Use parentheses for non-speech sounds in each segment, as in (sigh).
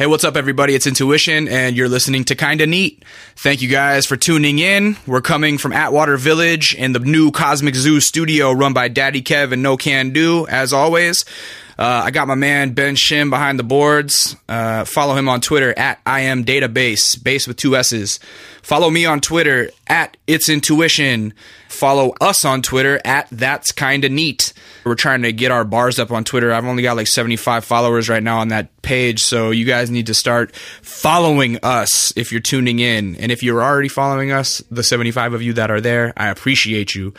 Hey, what's up, everybody? It's Intuition, and you're listening to Kinda Neat. Thank you guys for tuning in. We're coming from Atwater Village in the new Cosmic Zoo studio run by Daddy Kev and Nocando, as always. Uh, I got my man Ben Shim behind the boards. Uh, follow him on Twitter at I am Database, base with two S's. Follow me on Twitter at It's Intuition. Follow us on Twitter at That's Kinda Neat. We're trying to get our bars up on Twitter. I've only got like 75 followers right now on that page, so you guys need to start following us if you're tuning in. And if you're already following us, the 75 of you that are there, I appreciate you.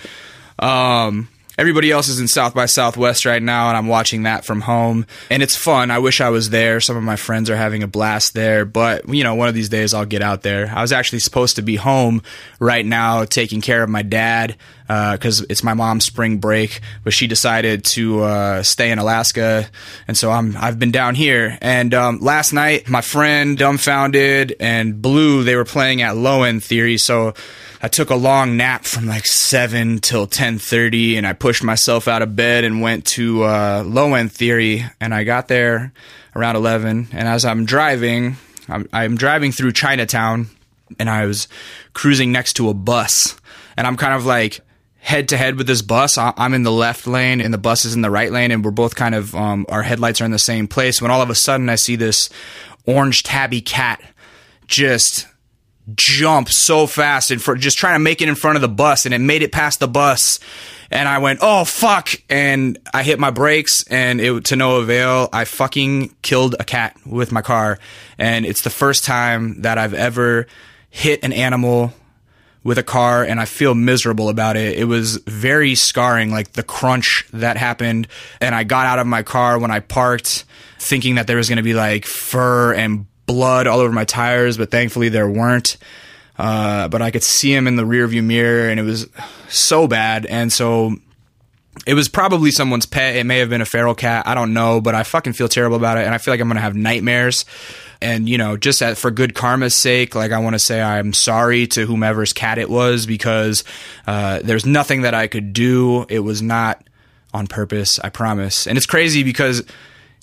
Um, Everybody else is in South by Southwest right now, and I'm watching that from home. And it's fun. I wish I was there. Some of my friends are having a blast there, but you know, one of these days I'll get out there. I was actually supposed to be home right now taking care of my dad because uh, it's my mom's spring break, but she decided to uh, stay in Alaska, and so I'm I've been down here. And um, last night, my friend Dumbfoundead and Blu they were playing at Low End Theory, so I took a long nap from like seven till ten thirty, and I pushed myself out of bed and went to uh, Low End Theory, and I got there around eleven. And as I'm driving, I'm, I'm driving through Chinatown, and I was cruising next to a bus, and I'm kind of like head to head with this bus. I'm in the left lane and the bus is in the right lane, and we're both kind of um, our headlights are in the same place. When all of a sudden I see this orange tabby cat just jump so fast and for just trying to make it in front of the bus and it made it past the bus and I went, "Oh fuck." And I hit my brakes and it to no avail. I fucking killed a cat with my car and it's the first time that I've ever hit an animal with a car and I feel miserable about it. It was very scarring, like the crunch that happened. And I got out of my car when I parked thinking that there was going to be like fur and blood all over my tires, but thankfully there weren't. Uh, but I could see him in the rearview mirror, and it was so bad. And so it was probably someone's pet. It may have been a feral cat. I don't know, but I fucking feel terrible about it, and I feel like I'm gonna have nightmares. And you know, just at, for good karma's sake, like I want to say I'm sorry to whomever's cat it was because uh, there's nothing that I could do. It was not on purpose. I promise. And it's crazy because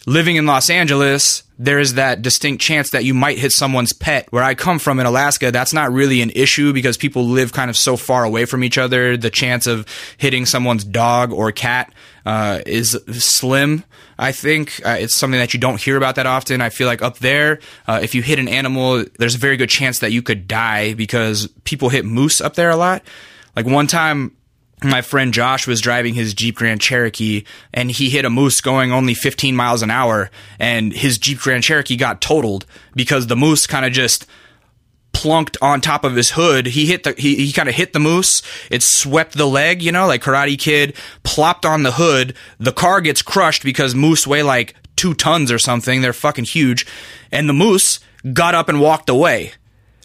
living in Los Angeles, there is that distinct chance that you might hit someone's pet. Where I come from in Alaska, that's not really an issue because people live kind of so far away from each other. The chance of hitting someone's dog or cat uh, is slim. I think uh, it's something that you don't hear about that often. I feel like up there, uh, if you hit an animal, there's a very good chance that you could die because people hit moose up there a lot. Like one time, my friend Josh was driving his Jeep Grand Cherokee and he hit a moose going only 15 miles an hour and his Jeep Grand Cherokee got totaled because the moose kind of just plunked on top of his hood. He hit the he, he kind of hit the moose. It swept the leg, you know, like Karate Kid, plopped on the hood. The car gets crushed because moose weigh like 2 tons or something. They're fucking huge. And the moose got up and walked away.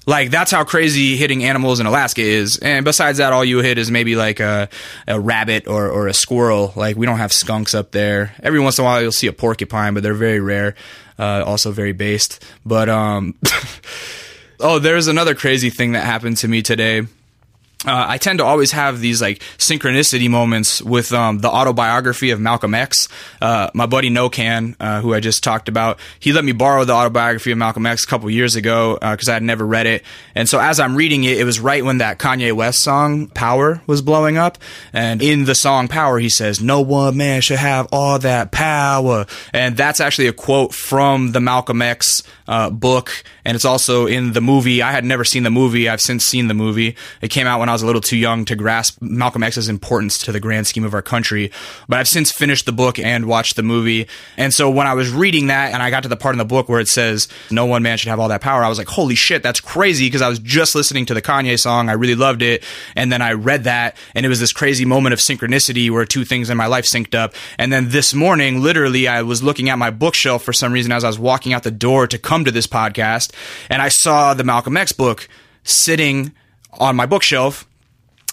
Like that's how crazy hitting animals in Alaska is. And besides that, all you hit is maybe like a, a rabbit or, or a squirrel. Like we don't have skunks up there. Every once in a while you'll see a porcupine, but they're very rare. Uh, also very based. But um, (laughs) oh, there's another crazy thing that happened to me today uh, I tend to always have these like synchronicity moments with um, the autobiography of Malcolm X. Uh, my buddy No Can, uh, who I just talked about, he let me borrow the autobiography of Malcolm X a couple years ago because uh, I had never read it. And so as I'm reading it, it was right when that Kanye West song "Power" was blowing up. And in the song "Power," he says, "No one man should have all that power." And that's actually a quote from the Malcolm X uh, book, and it's also in the movie. I had never seen the movie. I've since seen the movie. It came out when I was a little too young to grasp Malcolm X's importance to the grand scheme of our country. But I've since finished the book and watched the movie. And so when I was reading that, and I got to the part in the book where it says no one man should have all that power, I was like, holy shit, that's crazy because I was just listening to the Kanye song. I really loved it, and then I read that, and it was this crazy moment of synchronicity where two things in my life synced up. And then this morning, literally, I was looking at my bookshelf for some reason as I was walking out the door to come to this podcast, and I saw the Malcolm X book sitting on my bookshelf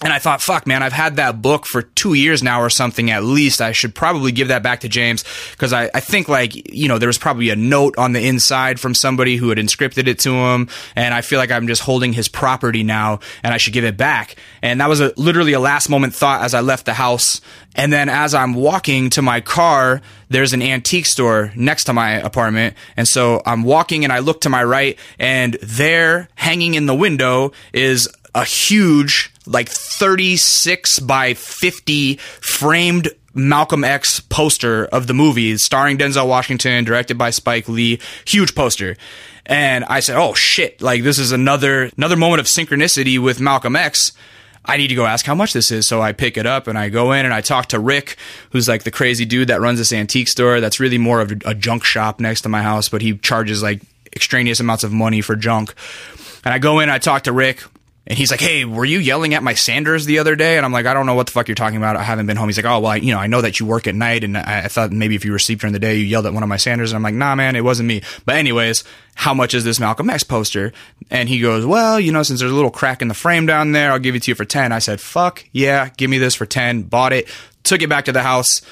and I thought, fuck, man, I've had that book for two years now or something at least. I should probably give that back to James because I, I think, like, you know, there was probably a note on the inside from somebody who had inscripted it to him. And I feel like I'm just holding his property now and I should give it back. And that was a, literally a last moment thought as I left the house. And then as I'm walking to my car, there's an antique store next to my apartment. And so I'm walking and I look to my right and there hanging in the window is a huge, like 36 by 50 framed Malcolm X poster of the movie starring Denzel Washington, directed by Spike Lee. Huge poster. And I said, "Oh shit, like this is another another moment of synchronicity with Malcolm X. I need to go ask how much this is. So I pick it up and I go in and I talk to Rick, who's like the crazy dude that runs this antique store that's really more of a junk shop next to my house, but he charges like extraneous amounts of money for junk. And I go in, I talk to Rick. And he's like, "Hey, were you yelling at my Sanders the other day?" And I'm like, "I don't know what the fuck you're talking about. I haven't been home." He's like, "Oh, well, I, you know, I know that you work at night, and I, I thought maybe if you were asleep during the day, you yelled at one of my Sanders." And I'm like, "Nah, man, it wasn't me." But anyways, how much is this Malcolm X poster? And he goes, "Well, you know, since there's a little crack in the frame down there, I'll give it to you for 10." I said, "Fuck yeah, give me this for 10." Bought it, took it back to the house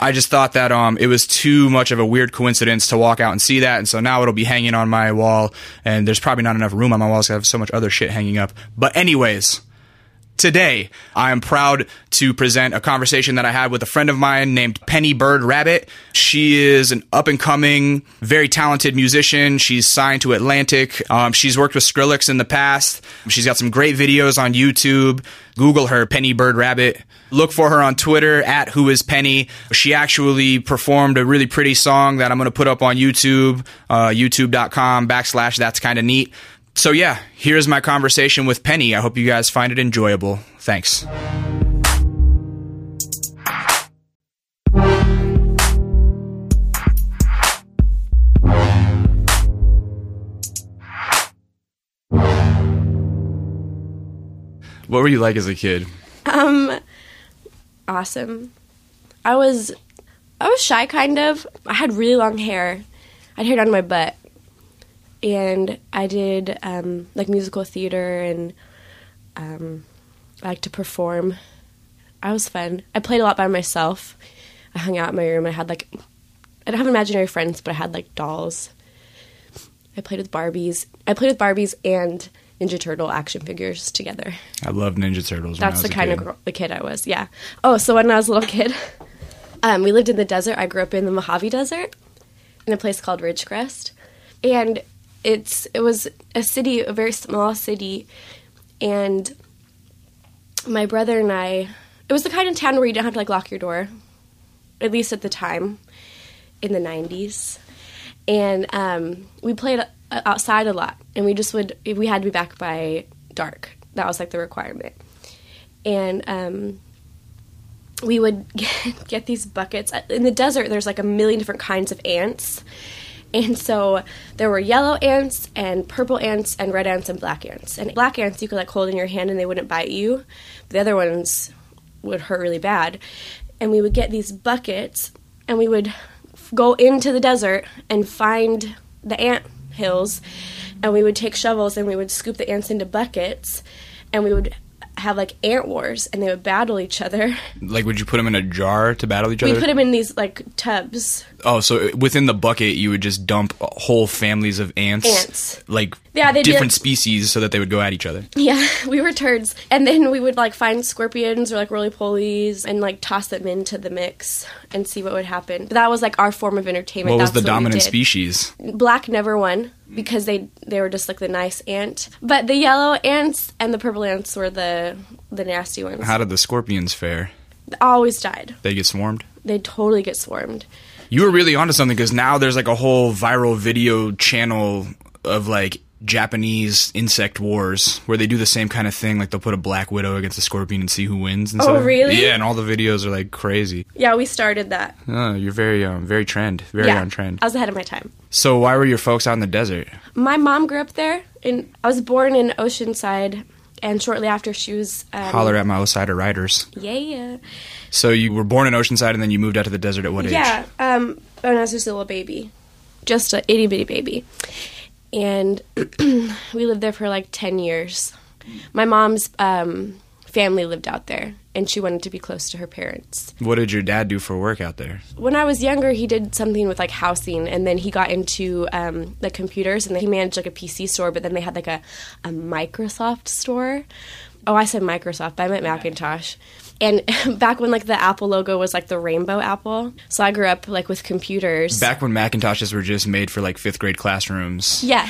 I just thought that um, it was too much of a weird coincidence to walk out and see that, and so now it'll be hanging on my wall, and there's probably not enough room on my walls. I have so much other shit hanging up. But anyways, Today, I am proud to present a conversation that I had with a friend of mine named Penny Bird Rabbit. She is an up and coming, very talented musician. She's signed to Atlantic. Um, she's worked with Skrillex in the past. She's got some great videos on YouTube. Google her, Penny Bird Rabbit. Look for her on Twitter at Who Is Penny. She actually performed a really pretty song that I'm going to put up on YouTube, uh, youtube.com backslash that's kind of neat. So, yeah, here's my conversation with Penny. I hope you guys find it enjoyable. Thanks. What were you like as a kid? Um, awesome. I was, I was shy, kind of. I had really long hair. I had hair down my butt, and I did um, like musical theater and um, I like to perform. I was fun. I played a lot by myself. I hung out in my room. I had like I don't have imaginary friends, but I had like dolls. I played with Barbies. I played with Barbies and Ninja Turtle action figures together. I love Ninja Turtles. That's the kind kid. of girl, the kid I was. Yeah. Oh, so when I was a little kid, (laughs) um, we lived in the desert. I grew up in the Mojave Desert, in a place called Ridgecrest, and it's it was a city, a very small city, and my brother and I. It was the kind of town where you don't have to like lock your door, at least at the time, in the '90s, and um, we played uh, outside a lot, and we just would we had to be back by dark. That was like the requirement, and um, we would (laughs) get, get these buckets in the desert. There's like a million different kinds of ants and so there were yellow ants and purple ants and red ants and black ants. And black ants you could like hold in your hand and they wouldn't bite you. The other ones would hurt really bad. And we would get these buckets and we would go into the desert and find the ant hills and we would take shovels and we would scoop the ants into buckets and we would have like ant wars and they would battle each other. (laughs) Like, would you put them in a jar to battle each other? We put them in these like tubs. Oh, so uh, within the bucket, you would just dump whole families of ants, ants, like yeah, different species, so that they would go at each other. Yeah, (laughs) we were turds, and then we would like find scorpions or like roly polies and like toss them into the mix and see what would happen. But that was like our form of entertainment. What was the what dominant species? Black never won because they they were just like the nice ant. But the yellow ants and the purple ants were the the nasty ones. How did the scorpions fare? They always died. They get swarmed. They totally get swarmed. You were really onto something because now there's like a whole viral video channel of like Japanese insect wars where they do the same kind of thing. Like they'll put a black widow against a scorpion and see who wins. And oh, stuff. really? Yeah, and all the videos are like crazy. Yeah, we started that. Oh, you're very, um, very trend, very yeah, on trend. I was ahead of my time. So why were your folks out in the desert? My mom grew up there, and I was born in Oceanside. And shortly after, she was um, holler at my Osider riders. Yeah. yeah. So you were born in Oceanside, and then you moved out to the desert at what age? Yeah, um, when I was just a little baby, just a itty bitty baby and (clears throat) we lived there for like 10 years. My mom's um, family lived out there, and she wanted to be close to her parents. What did your dad do for work out there? When I was younger, he did something with like housing, and then he got into um, like computers, and then he managed like a PC store. But then they had like a a Microsoft store. Oh, I said Microsoft, but I meant Macintosh. And (laughs) back when like the Apple logo was like the rainbow apple, so I grew up like with computers. Back when Macintoshes were just made for like fifth grade classrooms. yeah,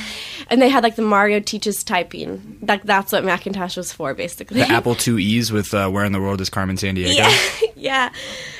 and they had like the Mario teaches typing. Like that's what Macintosh was for, basically. The Apple (laughs) IIe's with uh, "Where in the World is Carmen Sandiego." Yeah, (laughs) yeah.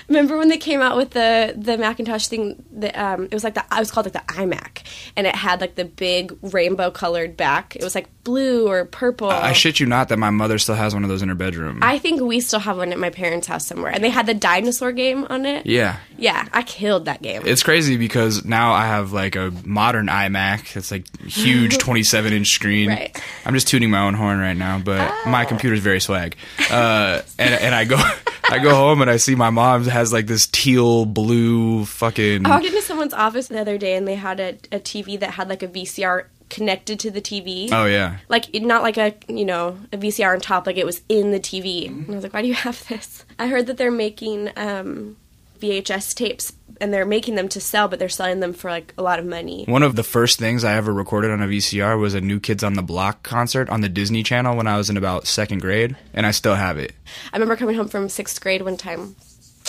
Remember when they came out with the the Macintosh thing? The, um, it was like the it was called like the iMac, and it had like the big rainbow colored back. It was like blue or purple. I shit you not that my mother still has one of those in her bedroom. I think we still have one at my parents' house somewhere, and they had the dinosaur game on it. yeah. Yeah, I killed that game. It's crazy because now I have like a modern iMac. It's like huge (laughs) 27 inch screen. Right. I'm just tooting my own horn right now, but my computer's very swag. Uh, and and I go (laughs) I go home and I see my mom has like this teal blue fucking. I walked into someone's office the other day, and they had a, a TV that had like a VCR connected to the TV. Oh yeah. like not like a you know a VCR on top, like it was in the TV. And I was like, why do you have this? I heard that they're making um, VHS tapes and they're making them to sell, but they're selling them for like a lot of money. One of the first things I ever recorded on a VCR was a New Kids on the Block concert on the Disney Channel when I was in about second grade, and I still have it. I remember coming home from sixth grade one time.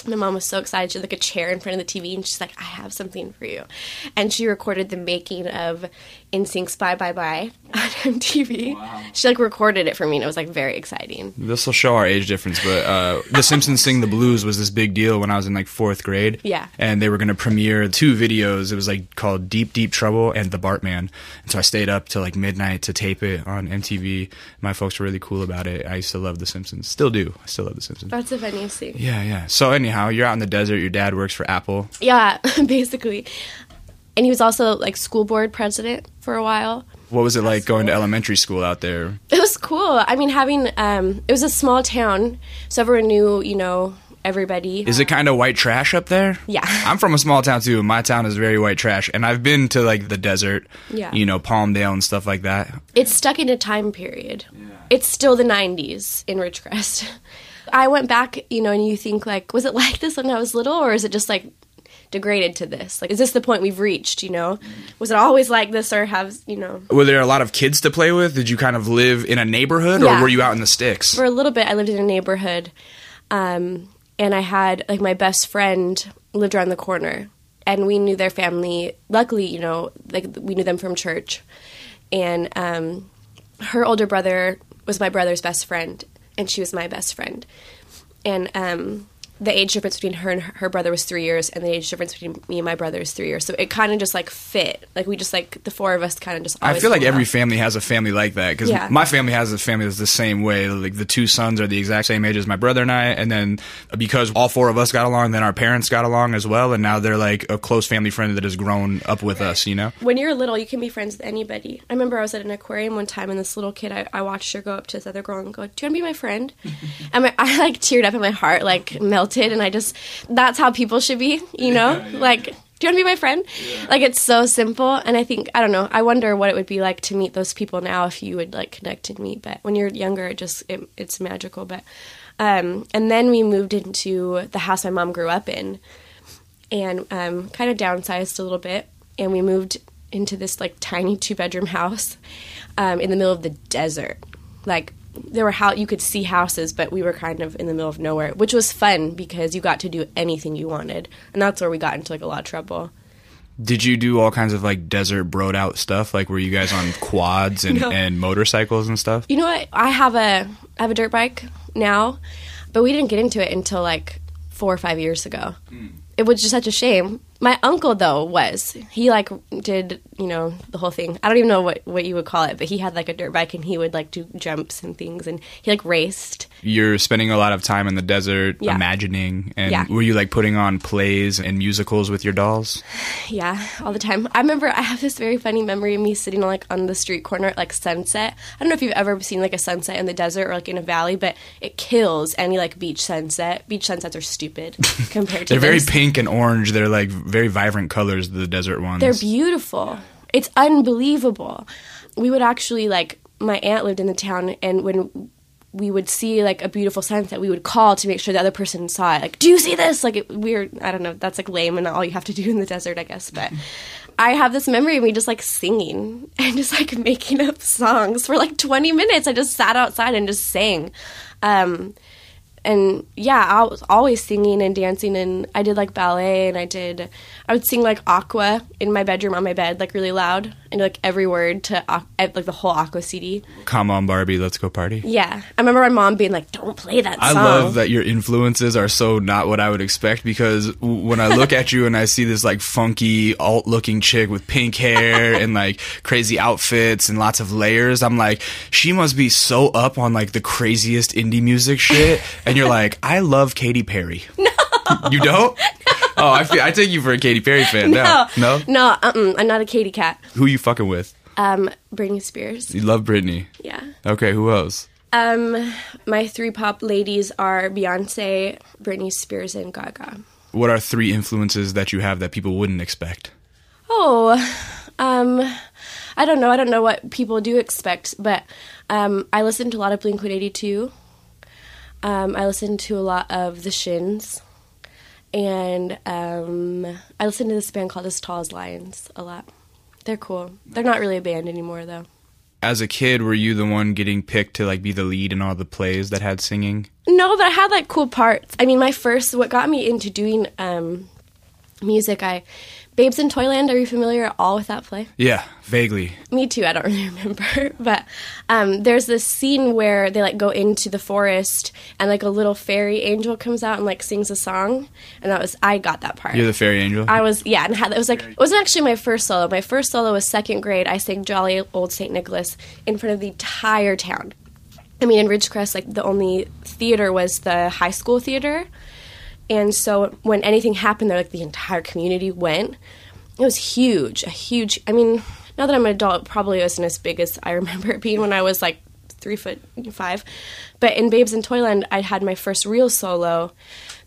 My mom was so excited. She had like a chair in front of the TV, and she's like, "I have something for you," and she recorded the making of NSYNC's "Bye Bye Bye" (laughs) on MTV. She like recorded it for me, and it was like very exciting. This will show our age difference, but uh, The Simpsons Sing the Blues was this big deal when I was in like fourth grade. Yeah. And they were going to premiere two videos. It was like called Deep Deep Trouble and The Bartman. And so I stayed up till like midnight to tape it on MTV. My folks were really cool about it. I used to love The Simpsons. Still do. I still love The Simpsons. That's the funniest thing. Yeah, yeah. So anyhow, you're out in the desert. Your dad works for Apple. Yeah, (laughs) basically. And he was also like school board president for a while. What was it like going to elementary school out there? It was cool. I mean, having um, it was a small town, so everyone knew, you know, everybody. Is it kind of white trash up there? Yeah. (laughs) I'm from a small town too. My town is very white trash, and I've been to like the desert, Yeah. you know, Palmdale and stuff like that. It's stuck in a time period. Yeah. It's still the 90s in Ridgecrest. (laughs) I went back, you know, and you think like, was it like this when I was little, or is it just like degraded to this? Like, is this the point we've reached? You know, was it always like this, or have you know? Were there a lot of kids to play with? Did you kind of live in a neighborhood, or were you out in the sticks? for a little bit i lived in a neighborhood um, and i had like my best friend lived around the corner and we knew their family luckily you know like we knew them from church and um, her older brother was my brother's best friend and she was my best friend and um, the age difference between her and her brother was three years and the age difference between me and my brother is three years so it kind of just like fit like we just like the four of us kind of just I feel like every family has a family like that because Yeah. my family has a family that's the same way. Like the two sons are the exact same age as my brother and I, and then because all four of us got along, then our parents got along as well, and now they're like a close family friend that has grown up with us. You know? when you're little, you can be friends with anybody. I remember I was at an aquarium one time, and this little kid, I, I watched her go up to this other girl and go, "Do you want to be my friend?" (laughs) and my, (laughs) I like teared up, in my heart like melted, and I just—that's how people should be, you know? (laughs) Like, do you want to be my friend? Like, it's so simple, and I think I don't know. I wonder what it would be like to meet those people now if you would like connect and meet. But when you're younger, it just it, it's magical. But um, and then we moved into the house my mom grew up in and um, kind of downsized a little bit. And we moved into this like tiny two bedroom house um, in the middle of the desert. Like there were how you could see houses, but we were kind of in the middle of nowhere, which was fun because you got to do anything you wanted, and that's where we got into like a lot of trouble. Did you do all kinds of like desert broed out stuff? Like were you guys on (laughs) quads and, No. and motorcycles and stuff? You know what? I have a I have a dirt bike now, but we didn't get into it until like four or five years ago. Hmm. It was just such a shame. My uncle though was he like did you know the whole thing. I don't even know what what you would call it, but he had like a dirt bike and he would like do jumps and things and he like raced. You're spending a lot of time in the desert, Yeah. imagining, and Yeah. were you like putting on plays and musicals with your dolls? (sighs) Yeah, all the time. I remember I have this very funny memory of me sitting like on the street corner at like sunset. I don't know if you've ever seen like a sunset in the desert or like in a valley, but it kills any like beach sunset. Beach sunsets are stupid (laughs) compared to They're very pink and orange. They're like very vibrant colors. The desert ones. They're beautiful. It's unbelievable. We would actually like my aunt lived in the town, and when we would see like a beautiful sunset, we would call to make sure the other person saw it. Like, do you see this? Like, it, we're I don't know, that's like lame and all you have to do in the desert, I guess. But I have this memory of me just like singing (laughs) and just like making up songs for like 20 minutes. I just sat outside and just sang. Um, and yeah, I was always singing and dancing, and I did like ballet, and I did, I would sing like Aqua in my bedroom on my bed, like really loud, and like every word to like the whole Aqua CD. Come on, Barbie, let's go party. Yeah, I remember my mom being like, "Don't play that song. I song." love that your influences are so not what I would expect because when I look (laughs) at you and I see this like funky alt looking chick with pink hair (laughs) and like crazy outfits and lots of layers, I'm like, she must be so up on like the craziest indie music shit. (laughs) And you're like, I love Katy Perry. No. You don't? Oh, I feel, I take you for a Katy Perry fan now. No? No, uh-uh, I'm not a Katy cat. Who you fucking with? Um, Britney Spears. You love Britney. Yeah. Okay, who else? Um, my three pop ladies are Beyonce, Britney Spears, and Gaga. What are three influences that you have that people wouldn't expect? Oh, um, I don't know. I don't know what people do expect, but um, I listen to a lot of Blink 182. Um, I listen to a lot of The Shins. And um, I listen to this band called As Tall as Lions a lot. They're cool. They're not really a band anymore, though. As a kid, were you the one getting picked to like be the lead in all the plays that had singing? No, but I had like cool parts. I mean, my first, what got me into doing um, music, I, Babes in Toyland, are you familiar at all with that play? Yeah, vaguely. Me too. I don't really (laughs) remember, but um, there's this scene where they like go into the forest and like a little fairy angel comes out and like sings a song, and that was I got that part. You're the fairy angel. I was yeah, and had, it was like it wasn't actually my first solo. My first solo was second grade. I sang Jolly Old Saint Nicholas in front of the entire town. I mean, in Ridgecrest, like the only theater was the high school theater, and so when anything happened there, like the entire community went. It was huge, a huge. I mean, now that I'm an adult, it probably wasn't as big as I (laughs) remember it being when I was like three foot five. But in Babes in Toyland, I had my first real solo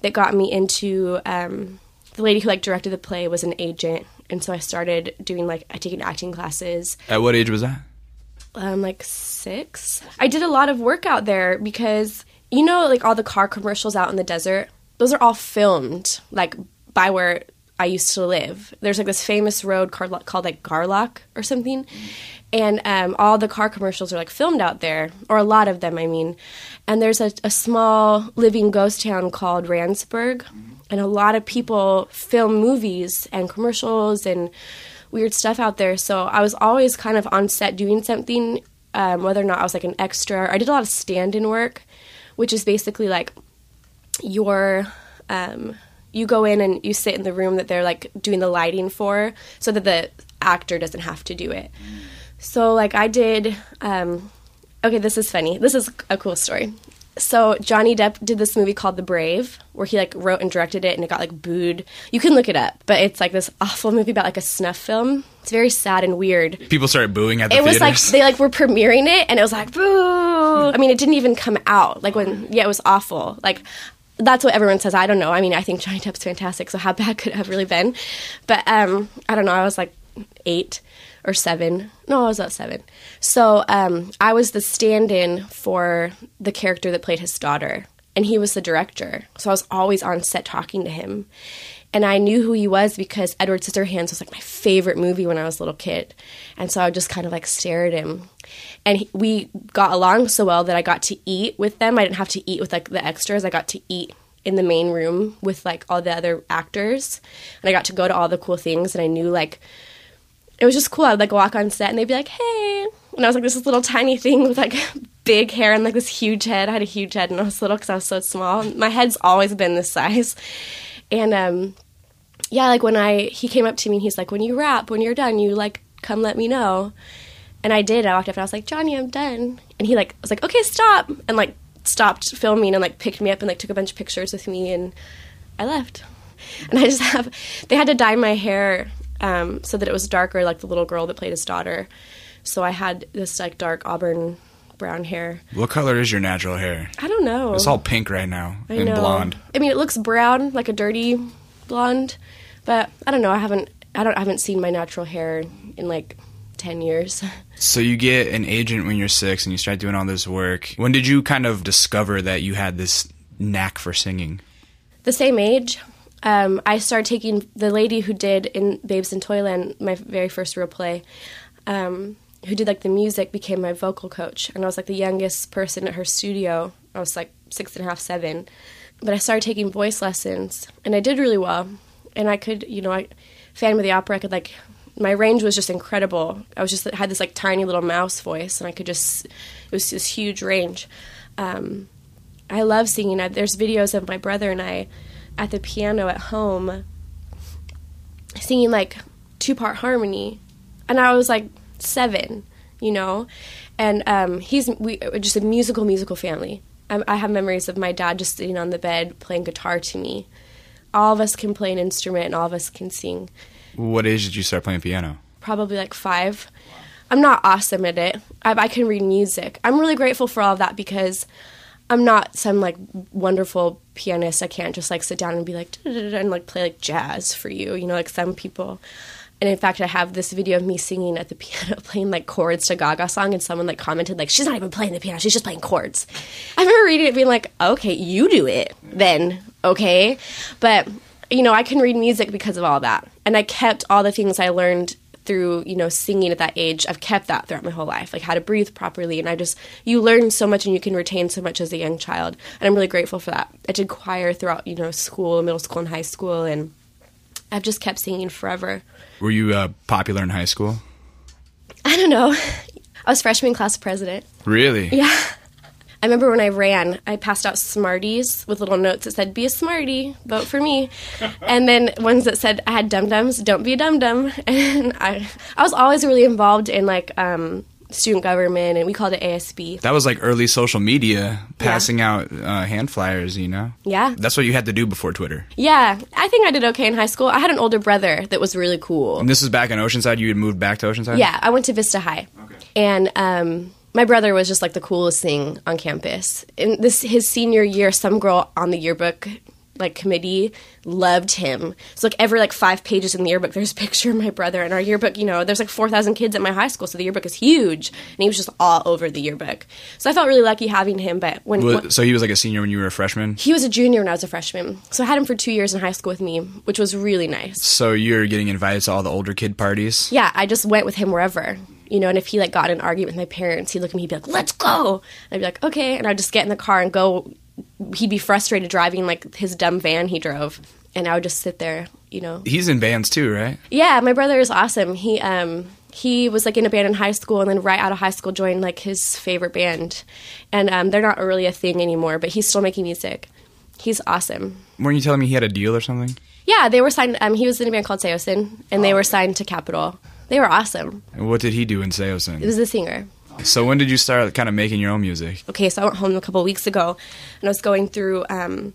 that got me into. Um, the lady who like directed the play was an agent, and so I started doing like I taking acting classes At what age was that? um, like six. I did a lot of work out there because you know, like all the car commercials out in the desert. Those are all filmed like by where I used to live. There's like this famous road called, called like Garlock or something, and um, all the car commercials are like filmed out there, or a lot of them, I mean. And there's a, a small living ghost town called Randsburg, and a lot of people film movies and commercials and weird stuff out there. So I was always kind of on set doing something, um, whether or not I was like an extra. I did a lot of stand-in work, which is basically like your um, you go in and you sit in the room that they're like doing the lighting for, so that the actor doesn't have to do it. So like I did. Um, okay, this is funny. This is a cool story. So Johnny Depp did this movie called The Brave, where he like wrote and directed it, and it got like booed. You can look it up, but it's like this awful movie about like a snuff film. It's very sad and weird. People started booing at the It was like they like were premiering it, and it was like boo. (laughs) I mean, it didn't even come out. Like when yeah, it was awful. Like that's what everyone says. I don't know. I mean, I think Johnny Depp's fantastic. So how bad (laughs) could it have really been? But um, I don't know. I was like eight or seven. No, I was about seven. So um, I was the stand-in for the character that played his daughter, and he was the director. So I was always on set talking to him. And I knew who he was because Edward Scissorhands was like my favorite movie when I was a little kid. And so I would just kind of like stare at him. And he, we got along so well that I got to eat with them. I didn't have to eat with like the extras. I got to eat in the main room with like all the other actors. And I got to go to all the cool things. And I knew like it was just cool. I would like walk on set and they'd be like, "Hey," and I was like this little tiny thing with like (laughs) big hair and like this huge head. I had a huge head and I was little because I was so small. My head's always been this size, and um, yeah, like when I he came up to me and he's like, "When you rap, when you're done, you like come let me know," and I did. I walked up and I was like, "Johnny, I'm done," and he like was like, "Okay, stop," and like stopped filming and like picked me up and like took a bunch of pictures with me and I left. And I just (laughs) have they had to dye my hair um, so that it was darker, like the little girl that played his daughter. So I had this like dark auburn brown hair. what color is your natural hair? I don't know. It's all pink right now I and know. blonde. I mean, it looks brown, like a dirty blonde, but I don't know. I haven't. I don't. I haven't seen my natural hair in like 10 years. (laughs) So you get an agent when you're six and you start doing all this work. When did you kind of discover that you had this knack for singing? The same age, um, I started taking the lady who did in Babes in Toyland, my very first real play, um, who did like the music, became my vocal coach. And I was like the youngest person at her studio. I was like six and a half, seven. But I started taking voice lessons and I did really well. And I could, you know, I, Phantom of the Opera, I could like my range was just incredible. I was just had this like tiny little mouse voice, and I could just it was this huge range. Um, I love singing. There's videos of my brother and I at the piano at home singing like two part harmony, and I was like seven, you know, and um, he's we just a musical musical family. I, I have memories of my dad just sitting on the bed playing guitar to me. All of us can play an instrument, and all of us can sing what age did you start playing piano? Probably like five. I'm not awesome at it. I, I can read music. I'm really grateful for all of that because I'm not some like wonderful pianist. I can't just like sit down and be like and like play like jazz for you. You know, like some people. And in fact, I have this video of me singing at the (laughs) piano, playing like chords to Gaga song, and someone like commented like, "She's not even playing the piano; she's just playing chords." I remember reading it, being like, "Okay, you do it then, okay?" But you know, I can read music because of all that. And I kept all the things I learned through, you know, singing at that age. I've kept that throughout my whole life, like how to breathe properly. And I just, you learn so much and you can retain so much as a young child. And I'm really grateful for that. I did choir throughout, you know, school, middle school, and high school. And I've just kept singing forever. Were you uh, popular in high school? I don't know. (laughs) I was freshman class president. Really? Yeah. I remember when I ran, I passed out Smarties with little notes that said, Be a Smartie, vote for me. (laughs) and then ones that said, I had dum dums, don't be a dum dum. (laughs) And I, I was always really involved in like, um, student government and we called it ASB. That was like early social media, passing yeah. out uh, hand flyers, you know? Yeah. That's what you had to do before Twitter. Yeah. I think I did okay in high school. I had an older brother that was really cool. And this is back in Oceanside? You had moved back to Oceanside? Yeah. I went to Vista High. Okay. And um, my brother was just like the coolest thing on campus. In this his senior year, some girl on the yearbook like committee loved him. So like every like five pages in the yearbook, there's a picture of my brother. And our yearbook, you know, there's like four thousand kids at my high school, so the yearbook is huge, and he was just all over the yearbook. So I felt really lucky having him. But when, when so he was like a senior when you were a freshman, he was a junior when I was a freshman. So I had him for two years in high school with me, which was really nice. So you're getting invited to all the older kid parties. Yeah, I just went with him wherever you know, and if he like got in an argument with my parents, he'd look at me, he'd be like, "Let's go," and I'd be like, "Okay," and I'd just get in the car and go. He'd be frustrated driving like his dumb van he drove, and I would just sit there, you know. He's in bands too, right? Yeah, my brother is awesome. He um he was like in a band in high school, and then right out of high school joined like his favorite band, and um, they're not really a thing anymore, but he's still making music. He's awesome. Weren't you telling me he had a deal or something? Yeah, they were signed. Um, he was in a band called Saosin, and oh. they were signed to Capitol. They were awesome. And what did he do in Saosin? He was the singer. So when did you start kind of making your own music? Okay, so I went home a couple weeks ago, and I was going through um,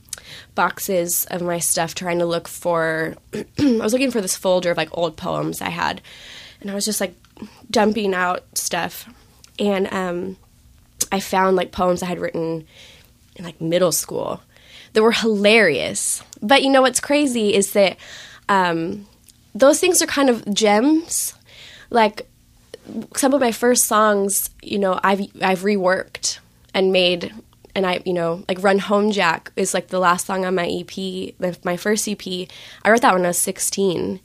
boxes of my stuff trying to look for. (clears throat) I was looking for this folder of like old poems I had, and I was just like dumping out stuff, and um, I found like poems I had written in like middle school that were hilarious. But you know what's crazy is that um, those things are kind of gems like some of my first songs, you know, I've I've reworked and made and I, you know, like Run Home Jack is like the last song on my EP, my first EP. I wrote that when I was 16.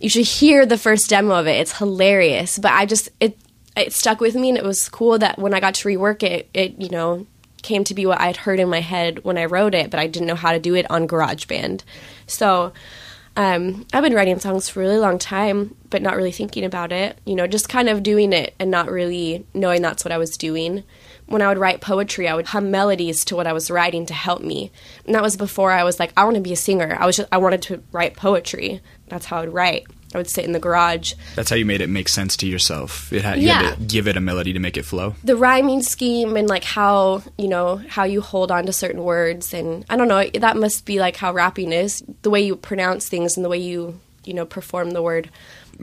You should hear the first demo of it. It's hilarious, but I just it it stuck with me and it was cool that when I got to rework it, it, you know, came to be what I'd heard in my head when I wrote it, but I didn't know how to do it on GarageBand. So, um, I've been writing songs for a really long time, but not really thinking about it. You know, just kind of doing it and not really knowing that's what I was doing. When I would write poetry, I would hum melodies to what I was writing to help me. And that was before I was like, I want to be a singer. I was just, I wanted to write poetry. That's how I would write. I would sit in the garage. That's how you made it make sense to yourself. It had, you yeah. had to give it a melody to make it flow. The rhyming scheme and like how you know how you hold on to certain words and I don't know that must be like how rapping is the way you pronounce things and the way you you know perform the word.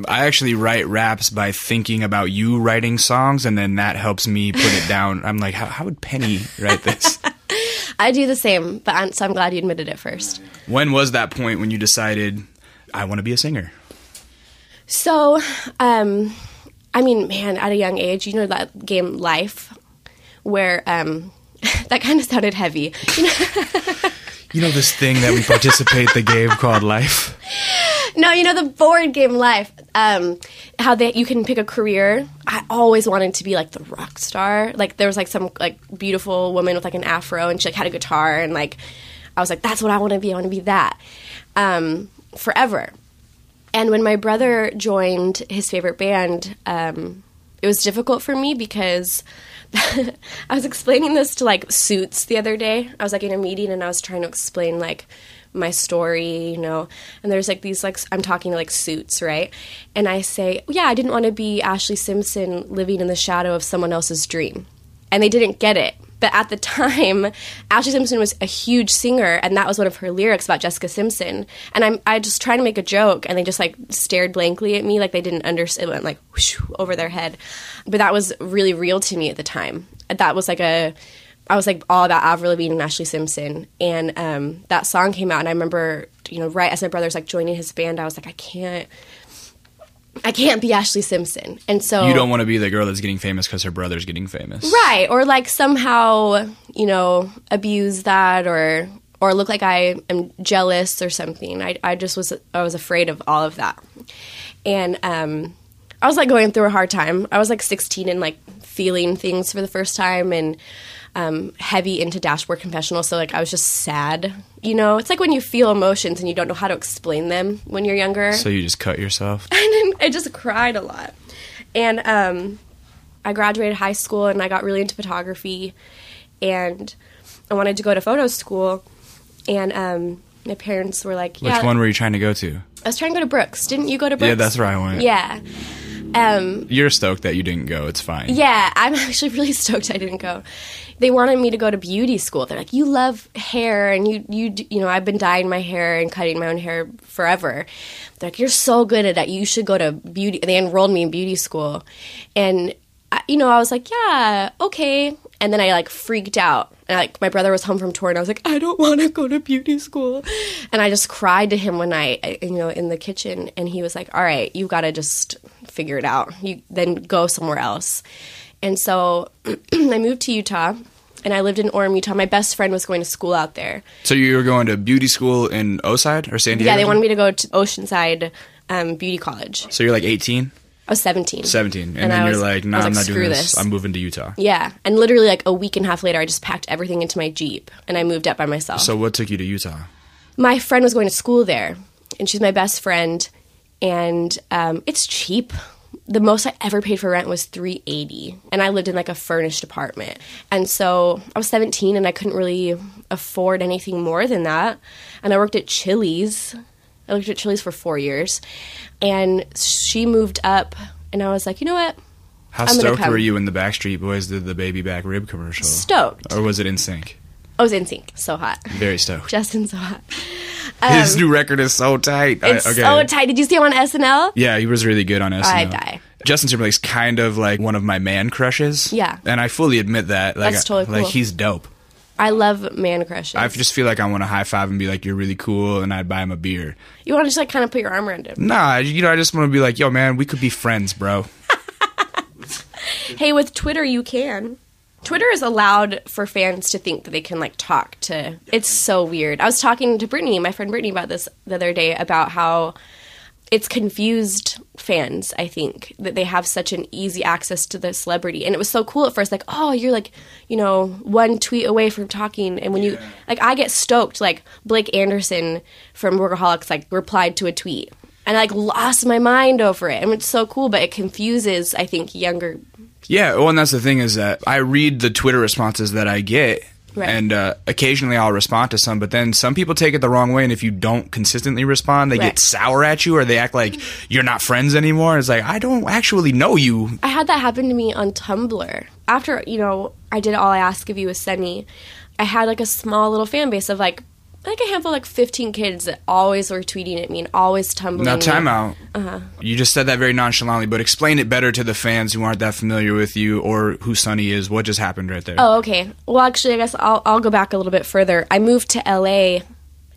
I actually write raps by thinking about you writing songs, and then that helps me put it down. (laughs) I'm like, how, how would Penny write this? (laughs) I do the same, but I'm, so I'm glad you admitted it first. When was that point when you decided I want to be a singer? So, um, I mean, man, at a young age, you know that game Life, where um, (laughs) that kind of sounded heavy. You know, (laughs) You know this thing that we participate the game called life. no, you know the board game Life. Um, how that you can pick a career. I always wanted to be like the rock star. Like there was like some like beautiful woman with like an afro, and she like had a guitar, and like I was like, that's what I want to be. I want to be that um, forever. And when my brother joined his favorite band, um, it was difficult for me because (laughs) I was explaining this to like Suits the other day. I was like in a meeting and I was trying to explain like my story, you know. And there's like these like I'm talking to like Suits, right? And I say, "Yeah, I didn't want to be Ashlee Simpson living in the shadow of someone else's dream." And they didn't get it. But at the time, (laughs) Ashlee Simpson was a huge singer, and that was one of her lyrics about Jessica Simpson. And I'm I just trying to make a joke, and they just like stared blankly at me, like they didn't understand. It went like whoosh, over their head. But that was really real to me at the time. That was like a I was like all about Avril Lavigne and Ashlee Simpson, and um, that song came out, and I remember, you know, right as my brother's like joining his band, I was like, I can't, I can't be Ashlee Simpson, and so You don't want to be the girl that's getting famous because her brother's getting famous. right, or like somehow, you know, abuse that, or or look like I am jealous or something. I I just was I was afraid of all of that, and um, I was like going through a hard time. I was like 16 and like feeling things for the first time, and um, heavy into dashboard confessional. So like I was just sad. You know, it's like when you feel emotions and you don't know how to explain them when you're younger. So you just cut yourself. (laughs) I didn't. I just cried a lot, and um, I graduated high school and I got really into photography, and I wanted to go to photo school, and um, my parents were like, Which one were you trying to go to? I was trying to go to Brooks. Didn't you go to Brooks? Yeah, that's where I went. Yeah. Um, You're stoked that you didn't go. It's fine. yeah, I'm (laughs) actually really stoked I didn't go. They wanted me to go to beauty school. They're like, "You love hair, and you you you know I've been dyeing my hair and cutting my own hair forever." They're like, "You're so good at it. You should go to beauty." They enrolled me in beauty school, and I, you know I was like, "Yeah, okay." And then I like freaked out. And like my brother was home from tour, and I was like, "I don't want to go to beauty school," and I just cried to him one night, I- you know, in the kitchen, and he was like, "All right, you got to just figure it out. You then go somewhere else." And so (clears throat) I moved to Utah and I lived in Orem, Utah. My best friend was going to school out there. So you were going to beauty school in Oside or San Diego? Yeah, they wanted me to go to Oceanside um, Beauty College. So you're like 18, I was 17. 17, and, And then you're like, "Nah, was I'm not doing this. this." I'm moving to Utah." Yeah, and literally like a week and a half later, I just packed everything into my Jeep and I moved up by myself. So what took you to Utah? my friend was going to school there, and she's my best friend, and um, it's cheap. The most I ever paid for rent was three eighty, and I lived in like a furnished apartment. And so I was seventeen, and I couldn't really afford anything more than that. And I worked at Chili's. I worked at Chili's for four years, and she moved up, and I was like, you know what? How I'm stoked were you when the Backstreet Boys did the baby back rib commercial? Stoked. Or was it NSYNC? I was NSYNC. So hot. Very stoked. (laughs) Justin's so hot. His new record is so tight. I- Um, okay. so tight. Did you see him on SNL? Yeah, he was really good on SNL. I die. Justin Timberlake's kind of like one of my man crushes. Yeah. and I fully admit that. Like, That's totally cool. Like he's dope. I love man crushes. I just feel like I want to high five and be like, "You're really cool," and I'd buy him a beer. You want to just like kind of put your arm around him. Nah, you know, I just want to be like, "Yo, man, we could be friends, bro." (laughs) Hey, with Twitter, you can. Twitter is allowed for fans to think that they can like talk to. It's so weird. I was talking to Brittany, my friend Brittany, about this the other day about how it's confused fans. I think that they have such an easy access to the celebrity, and it was so cool at first. Like, oh, you're like, you know, one tweet away from talking, and when you like, I get stoked. Like Blake Anderson from Workaholics like replied to a tweet. And I like lost my mind over it. And it's so cool, but it confuses, I think, younger Yeah, well, and that's the thing is that I read the Twitter responses that I get, Right. and uh, occasionally I'll respond to some, but then some people take it the wrong way, and if you don't consistently respond, they Right. get sour at you, or they act like you're not friends anymore. It's like I don't actually know you. I had that happen to me on Tumblr. After, you know, I did All I Ask of You was send me, I had like a small little fan base of like, like a handful, like 15 kids that always were tweeting at me and always tumbling. Now, me. time out. Uh-huh. You just said that very nonchalantly, but explain it better to the fans who aren't that familiar with you or who Sunny is. What just happened right there? Oh, okay. Well, actually, I guess I'll, I'll go back a little bit further. I moved to LA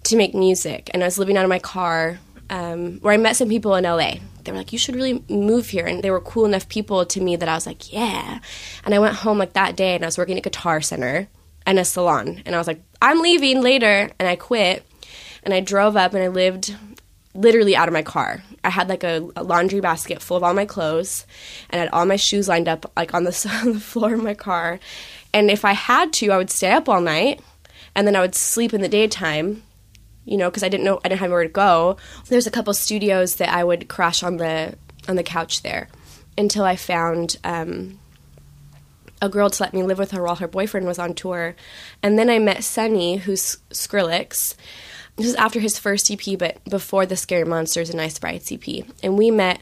to make music, and I was living out of my car um, where I met some people in LA. They were like, "You should really move here," and they were cool enough people to me that I was like, "Yeah." And I went home like that day, and I was working at Guitar Center and a salon, and I was like, "I'm leaving later," and I quit. And I drove up, and I lived literally out of my car. I had like a, a, laundry basket full of all my clothes, and I had all my shoes lined up like on the, (laughs) on the floor of my car. And if I had to, I would stay up all night, and then I would sleep in the daytime. You know, because I didn't know I didn't have where to go. There's a couple studios that I would crash on the on the couch there until I found um, a girl to let me live with her while her boyfriend was on tour. And then I met Sonny, who's Skrillex, this is after his first EP, but before the Scary Monsters and Nice Sprites EP. And we met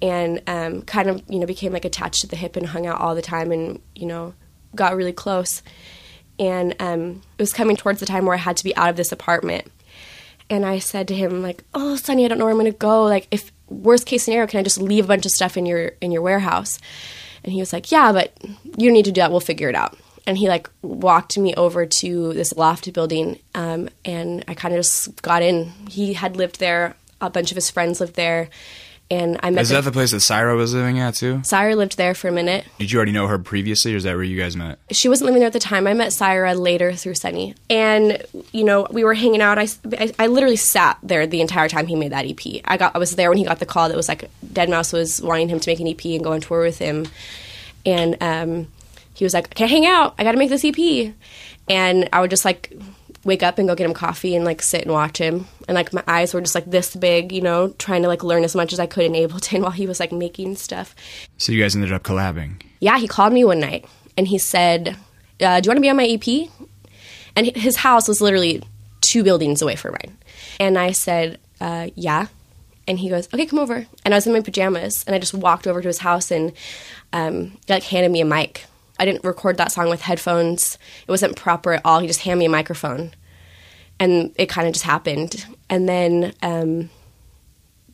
and um, kind of, you know, became like attached to the hip and hung out all the time and, you know, got really close. And um, it was coming towards the time where I had to be out of this apartment. And I said to him, like, oh, Sonny, I don't know where I'm going to go. Like, if worst case scenario, can I just leave a bunch of stuff in your in your warehouse? And he was like, yeah, but you need to do that. We'll figure it out. And he like walked me over to this loft building um, and i kind of just got in. He had lived there. A bunch of his friends lived there and i met is that the place that Sirah was living at too? Sirah lived there for a minute. Did you already know her previously or is that where you guys met? She wasn't living there at the time. I met Sirah later through Sonny. And you know we were hanging out. I, I, I literally sat there the entire time he made that ep i got i was there when he got the call that was like deadmau5 was wanting him to make an ep and go on tour with him. And um he was like, I can't hang out. I got to make this EP. And I would just like wake up and go get him coffee and like sit and watch him. And like my eyes were just like this big, you know, trying to like learn as much as I could in Ableton (laughs) while he was like making stuff. So you guys ended up collabing? Yeah, he called me one night and he said, uh, Do you want to be on my EP? And his house was literally two buildings away from mine. And I said, uh, Yeah. And he goes, Okay, come over. And I was in my pajamas and I just walked over to his house and um, he like handed me a mic I didn't record that song with headphones. It wasn't proper at all. He just handed me a microphone, and it kind of just happened. And then, um,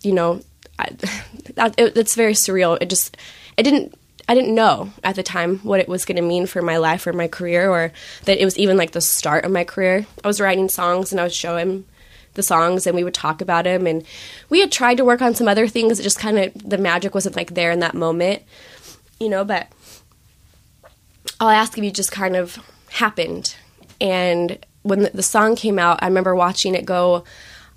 you know, I, (laughs) that, it, it's very surreal. It just, I didn't, I didn't know at the time what it was going to mean for my life or my career, or that it was even like the start of my career. I was writing songs, and I would show him the songs, and we would talk about him. And we had tried to work on some other things. It just kind of the magic wasn't like there in that moment, you know. But I'll ask if you just kind of happened. And when the, the song came out, I remember watching it go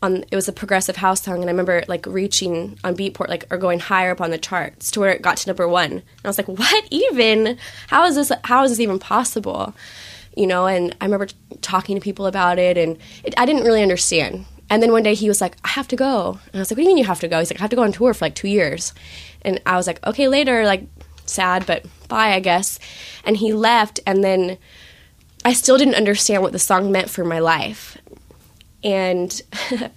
on. It was a progressive house song, and I remember like reaching on Beatport, like or going higher up on the charts to where it got to number one. And I was like, "What even? How is this? How is this even possible?" You know. And I remember talking to people about it, and it, I didn't really understand. And then one day he was like, I have to go. And I was like, What do you mean you have to go? He's like, I have to go on tour for like two years. And I was like, Okay, later. Like, sad, but bye, I guess. And he left, and then I still didn't understand what the song meant for my life. And (laughs)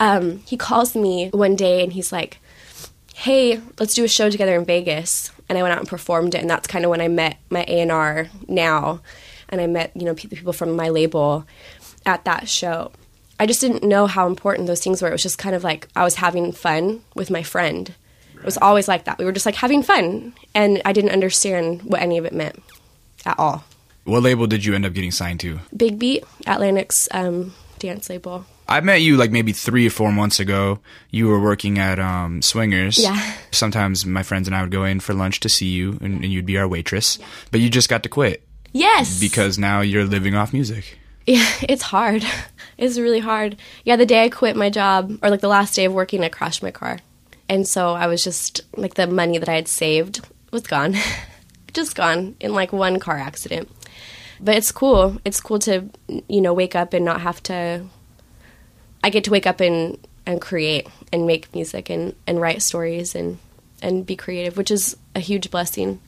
um, he calls me one day and he's like, hey, let's do a show together in Vegas. And I went out and performed it, and that's kind of when I met my A&R now. And I met, you know, people from my label at that show. I just didn't know how important those things were. It was just kind of like I was having fun with my friend it was always like that. We were just like having fun, and I didn't understand what any of it meant at all. What label did you end up getting signed to? Big Beat, Atlantic's um, dance label. I met you like maybe three or four months ago. You were working at um, Swingers. Yeah. Sometimes my friends and I would go in for lunch to see you, and, and you'd be our waitress. Yeah. But you just got to quit. Yes. Because now you're living off music. Yeah, (laughs) it's hard. (laughs) It's really hard. Yeah, the day I quit my job, or like the last day of working, I crashed my car. And so I was just like the money that I had saved was gone. (laughs) just gone in like one car accident. But it's cool. It's cool to you know wake up and not have to I get to wake up and and create and make music and and write stories and and be creative, which is a huge blessing.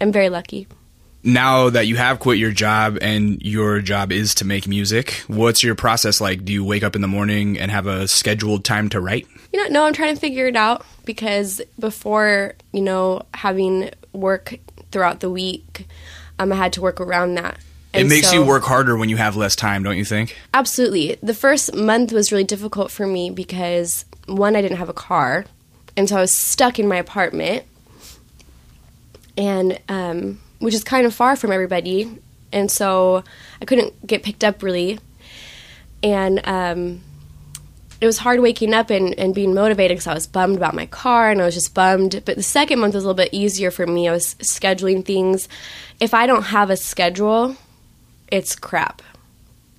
I'm very lucky now that you have quit your job and your job is to make music, what's your process like? Do you wake up in the morning and have a scheduled time to write? You know, no, I'm trying to figure it out because before, you know, having work throughout the week, um, I had to work around that. And it makes so, you work harder when you have less time, don't you think? Absolutely. The first month was really difficult for me because one, I didn't have a car, and so I was stuck in my apartment. And um, which is kind of far from everybody, and so I couldn't get picked up really. And um, it was hard waking up and, and being motivated because I was bummed about my car and I was just bummed. But the second month was a little bit easier for me. I was scheduling things. If I don't have a schedule, it's crap.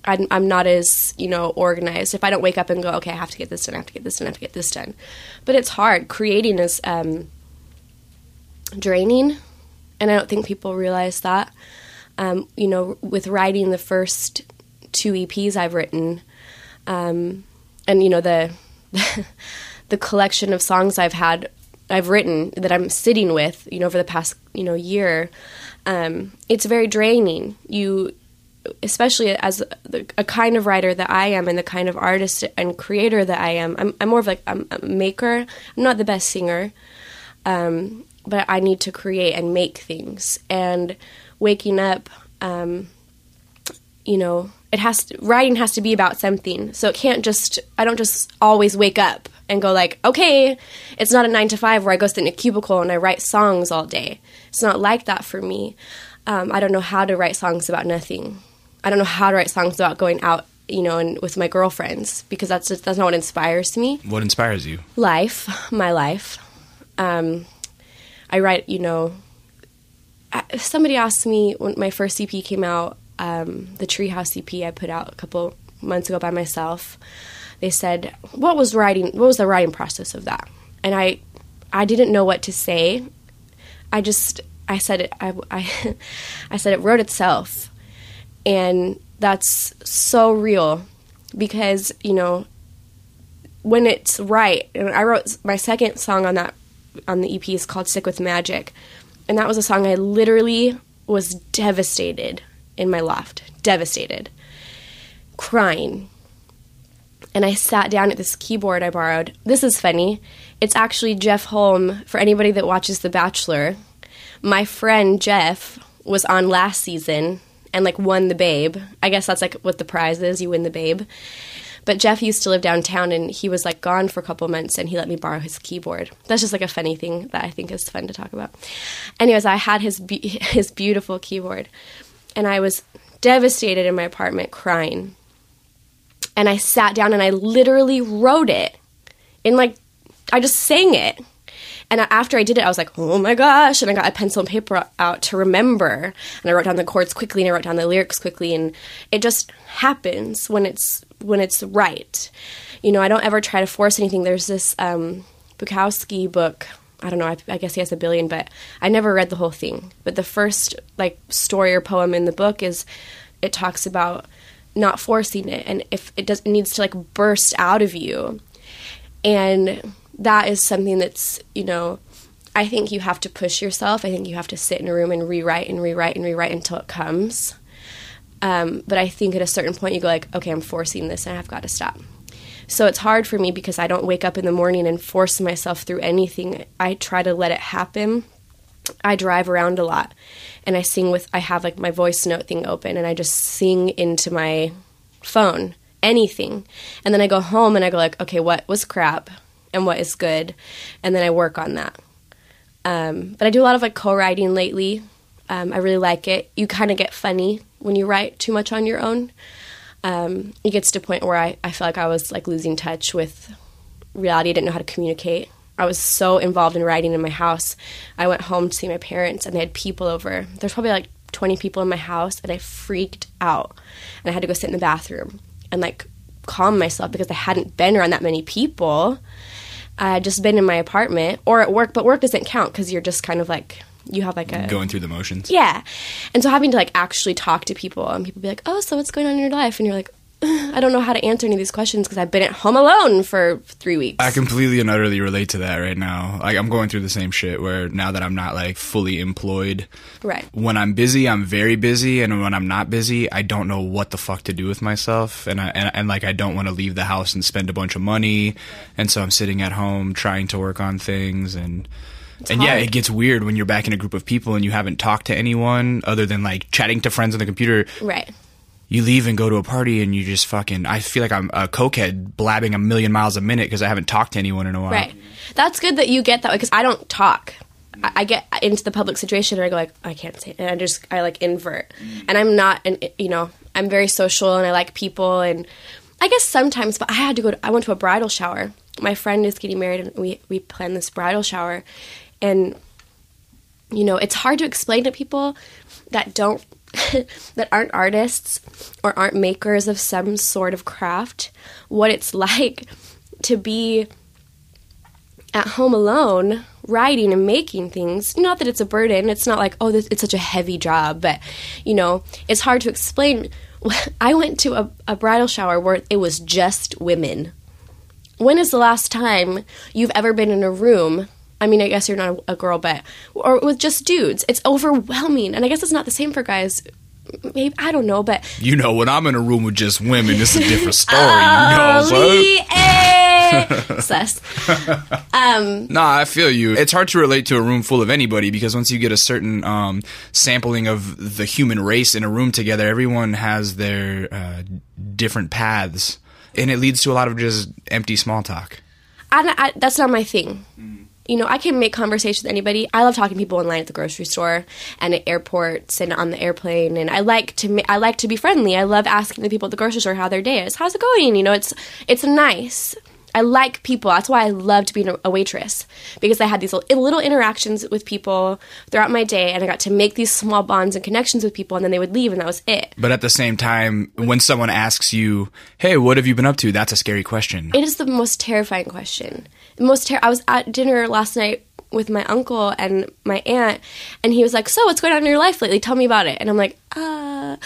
I'm, I'm not as you know organized. If I don't wake up and go, okay, I have to get this done, I have to get this done, I have to get this done. But it's hard. Creating is um, draining, and I don't think people realize that. Um, you know, with writing the first two EPs I've written, um, and you know the (laughs) the collection of songs I've had I've written that I'm sitting with, you know, for the past you know year, um, it's very draining. You, especially as the, a kind of writer that I am, and the kind of artist and creator that I am, I'm, I'm more of like I'm a maker. I'm not the best singer, um, but I need to create and make things. And waking up, um, you know, it has to, writing has to be about something. So it can't just I don't just always wake up and go like, okay, it's not a nine to five where I go sit in a cubicle and I write songs all day. It's not like that for me. Um, I don't know how to write songs about nothing. I don't know how to write songs about going out, you know, and with my girlfriends because that's just, that's not what inspires me. What inspires you? Life, my life. Um, I write, you know. Somebody asked me when my first EP came out um, the Treehouse EP I put out a couple months ago by myself. They said, "What was writing? What was the writing process of that?" And I, I didn't know what to say. I just, I said it. I, I, (laughs) I said it wrote itself, and that's so real, because you know, when it's right. And I wrote my second song on that on the EP is called "Sick with Magic," and that was a song I literally was devastated in my loft, devastated, crying. And I sat down at this keyboard I borrowed. This is funny. It's actually Jef Holm. For anybody that watches The Bachelor, my friend Jef was on last season and like won the Babe. I guess that's like what the prize is. You win the Babe. But Jef used to live downtown and he was like gone for a couple months and he let me borrow his keyboard. That's just like a funny thing that I think is fun to talk about. Anyways, I had his be- (laughs) his beautiful keyboard and I was devastated in my apartment crying. And I sat down and I literally wrote it in like, I just sang it. And after I did it, I was like, oh my gosh. And I got a pencil and paper out to remember. And I wrote down the chords quickly and I wrote down the lyrics quickly. And it just happens when it's, when it's right. You know, I don't ever try to force anything. There's this um, Bukowski book I don't know, I, I, guess he has a billion, but I never read the whole thing. But the first like story or poem in the book is it talks about not forcing it and if it does it needs to like burst out of you. And that is something that's, you know, I think you have to push yourself. I think you have to sit in a room and rewrite and rewrite and rewrite until it comes. Um, but I think at a certain point you go like, okay, I'm forcing this and I've got to stop. So it's hard for me because I don't wake up in the morning and force myself through anything. I try to let it happen. I drive around a lot and I sing with, I have like my voice note thing open and I just sing into my phone, anything. And then I go home and I go like, okay, what was crap and what is good? And then I work on that. Um, but I do a lot of like co-writing lately. Um, I really like it. You kind of get funny when you write too much on your own um, it gets to a point where I, I feel like I was like losing touch with reality. I didn't know how to communicate. I was so involved in writing in my house. I went home to see my parents and they had people over. There's probably like 20 people in my house and I freaked out. And I had to go sit in the bathroom and like calm myself because I hadn't been around that many people. I had just been in my apartment or at work, but work doesn't count because you're just kind of like you have like a going through the motions. Yeah. And so having to like actually talk to people and people be like, "Oh, so what's going on in your life?" and you're like, I don't know how to answer any of these questions because I've been at home alone for three weeks. I completely and utterly relate to that right now. Like I'm going through the same shit where now that I'm not like fully employed, right? When I'm busy, I'm very busy, and when I'm not busy, I don't know what the fuck to do with myself, and I and, and like I don't want to leave the house and spend a bunch of money, and so I'm sitting at home trying to work on things and it's and hard. yeah, it gets weird when you're back in a group of people and you haven't talked to anyone other than like chatting to friends on the computer. Right. You leave and go to a party and you just fucking. I feel like I'm a cokehead blabbing a million miles a minute because I haven't talked to anyone in a while. Right. That's good that you get that way because I don't talk. I, I get into the public situation and I go like I can't say, it. and I just I like invert, and I'm not, and you know I'm very social and I like people and I guess sometimes, but I had to go. To, I went to a bridal shower. My friend is getting married, and we we planned this bridal shower, and you know, it's hard to explain to people that don't (laughs) that aren't artists or aren't makers of some sort of craft what it's (laughs) like to be at home alone writing and making things. Not that it's a burden. It's not like oh this, it's such a heavy job but you know it's hard to explain. (laughs) I went to a, a bridal shower where it was just women. When is the last time you've ever been in a room I mean, I guess you're not a, a girl, but or with just dudes, it's overwhelming. And I guess it's not the same for guys. Maybe I don't know, but You know, when I'm in a room with just women, it's a different (laughs) story. you know, so. Eh. (laughs) sus. (laughs) Um, Nah, I feel you. It's hard to relate to a room full of anybody because once you get a certain um, sampling of the human race in a room together, everyone has their uh, different paths, and it leads to a lot of just empty small talk. I, I, that's not my thing. You know, I can make conversation with anybody. I love talking to people in line at the grocery store and at airports and on the airplane. And I like to I like to be friendly. I love asking the people at the grocery store how their day is. How's it going? You know, it's it's nice. I like people. That's why I loved being a- a waitress because I had these little, little interactions with people throughout my day, and I got to make these small bonds and connections with people, and then they would leave, and that was it. But at the same time, when someone asks you, "Hey, what have you been up to?" That's a scary question. It is the most terrifying question. The most ter- I was at dinner last night with my uncle and my aunt, and he was like, "So, what's going on in your life lately? Tell me about it." And I'm like, "Uh,"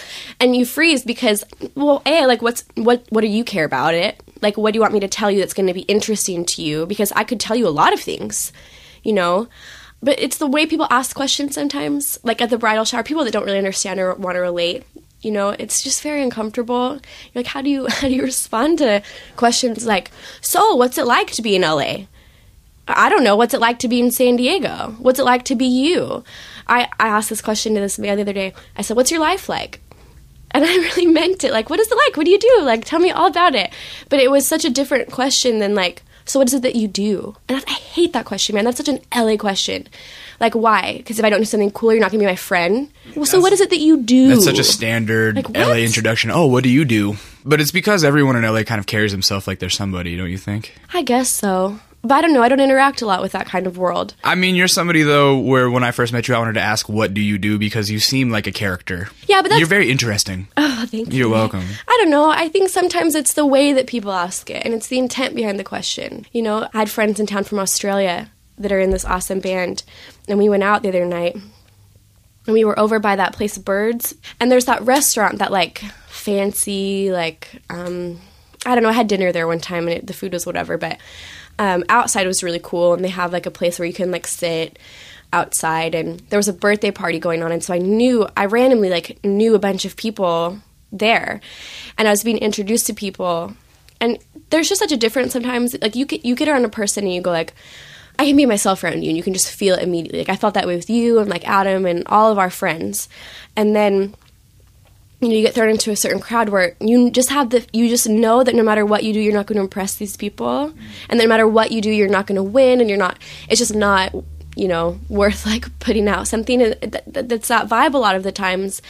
and you freeze because, well, a like, what's what? What do you care about it? Like, what do you want me to tell you that's going to be interesting to you? Because I could tell you a lot of things, you know. But it's the way people ask questions sometimes, like at the bridal shower, people that don't really understand or want to relate. You know, it's just very uncomfortable. You're like, how do you (laughs) how do you respond to questions like, "So, what's it like to be in LA?" I don't know. What's it like to be in San Diego? What's it like to be you? I, I asked this question to this man the other day. I said, What's your life like? And I (laughs) really meant it. Like, what is it like? What do you do? Like, tell me all about it. But it was such a different question than, like, so what is it that you do? And I, I hate that question, man. That's such an LA question. Like, why? Because if I don't do something cool, you're not going to be my friend. Well, so what is it that you do? That's such a standard Like, LA introduction. Oh, what do you do? But it's because everyone in LA kind of carries himself like they're somebody, don't you think? I guess so. But I don't know. I don't interact a lot with that kind of world. I mean, you're somebody though where when I first met you, I wanted to ask, "What do you do?" Because you seem like a character. Yeah, but that's You're very interesting. Oh, thank you. You're welcome. I don't know. I think sometimes it's the way that people ask it, and it's the intent behind the question. You know, I had friends in town from Australia that are in this awesome band, and we went out the other night, and we were over by that place, Birds, and there's that restaurant that like fancy, like um, I don't know. I had dinner there one time, and it, the food was whatever, but um, outside was really cool, and they have like a place where you can like sit outside and there was a birthday party going on and so I knew I randomly like knew a bunch of people there and I was being introduced to people and there's just such a difference sometimes like you get you get around a person and you go like I can be myself around you and you can just feel it immediately like I felt that way with you and like Adam and all of our friends and then you know you get thrown into a certain crowd where you just have the you just know that no matter what you do you're not going to impress these people. And that no matter what you do you're not going to win and you're not it's just not you know worth (laughs) like putting out something. And th- th- that's that vibe a lot of the times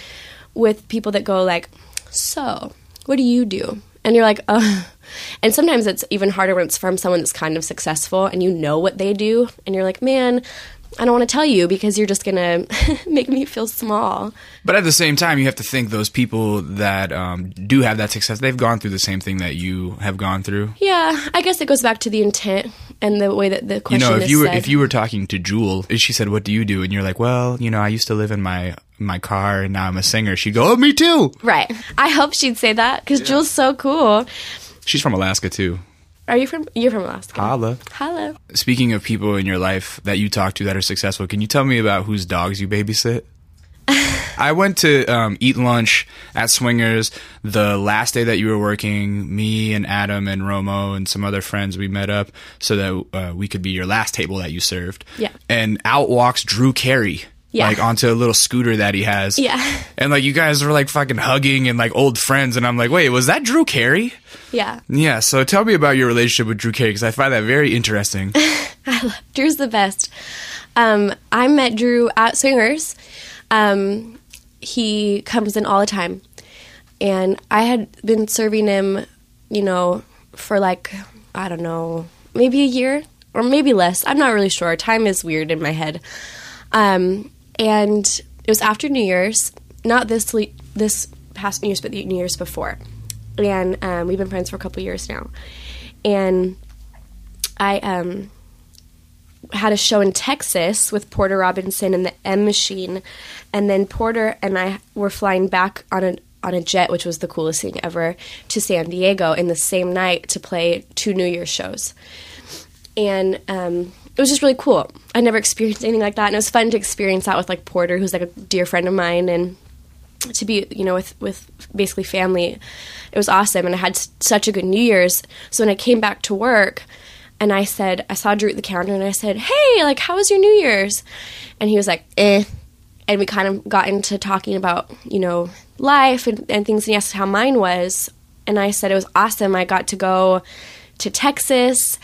with people that go like so what do you do? And you're like uh (laughs) and sometimes it's even harder when it's from someone that's kind of successful and you know what they do and you're like man I don't want to tell you because you're just gonna (laughs) make me feel small. But at the same time, you have to think those people that um, do have that success, they've gone through the same thing that you have gone through. Yeah, I guess it goes back to the intent and the way that the question. You know, if you were said. if you were talking to Jewel, and she said, "What do you do?" and you're like, "Well, you know, I used to live in my my car, and now I'm a singer." She'd go, "Oh, me too." right. I hope she'd say that because Jewel's so cool. She's from Alaska too. Are you from? You're from Alaska. Holla. Hello. Speaking of people in your life that you talk to that are successful, can you tell me about whose dogs you babysit? (laughs) I went to um, eat lunch at Swingers the last day that you were working. Me and Adam and Romo and some other friends we met up so that uh, we could be your last table that you served. Yeah. And out walks Drew Carey. Yeah. Like onto a little scooter that he has. Yeah. And like you guys were like fucking hugging and like old friends, and I'm like, wait, was that Drew Carey? Yeah. Yeah. So tell me about your relationship with Drew Carey because I find that very interesting. (laughs) I love Drew's the best. Um, I met Drew at Swingers. Um, he comes in all the time, and I had been serving him you know, for like, I don't know, maybe a year or maybe less. I'm not really sure. Time is weird in my head. Um, and it was after New Year's, not this le- this past New Year's, but the New Year's before. And um, we've been friends for a couple years now. And I um, had a show in Texas with Porter Robinson and the M Machine, and then Porter and I were flying back on a on a jet, which was the coolest thing ever, to San Diego in the same night to play two New Year's shows, and um, it was just really cool. I never experienced anything like that, and it was fun to experience that with like Porter, who's like a dear friend of mine, and to be you know with with basically family. It was awesome, and I had such a good New Year's. So when I came back to work and I said, I saw Drew at the counter and I said, Hey, like, how was your New Year's? And he was like, Eh. And we kind of got into talking about, you know, life and, and things. And he asked how mine was. And I said it was awesome. I got to go to Texas.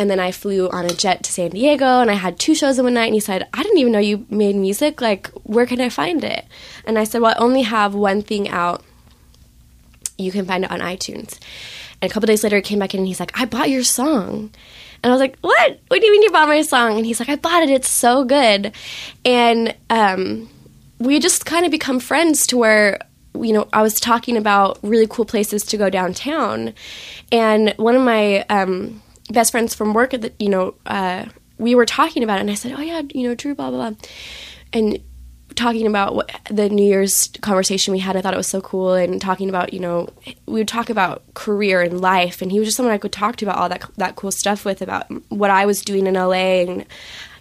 And then I flew on a jet to San Diego and I had two shows in one night. And he said, I didn't even know you made music. Like, where can I find it? And I said, Well, I only have one thing out. You can find it on iTunes. And a couple days later, he came back in and he's like, I bought your song. And I was like, What? What do you mean you bought my song? And he's like, I bought it. It's so good. And um, we just kind of become friends to where, you know, I was talking about really cool places to go downtown. And one of my um, best friends from work, at the, you know, uh, we were talking about it. And I said, Oh, yeah, you know, Drew, blah, blah, blah. And talking about what, the New Year's conversation we had. I thought it was so cool, and talking about you know we would talk about career and life, and he was just someone I could talk to about all that that cool stuff with about what I was doing in LA and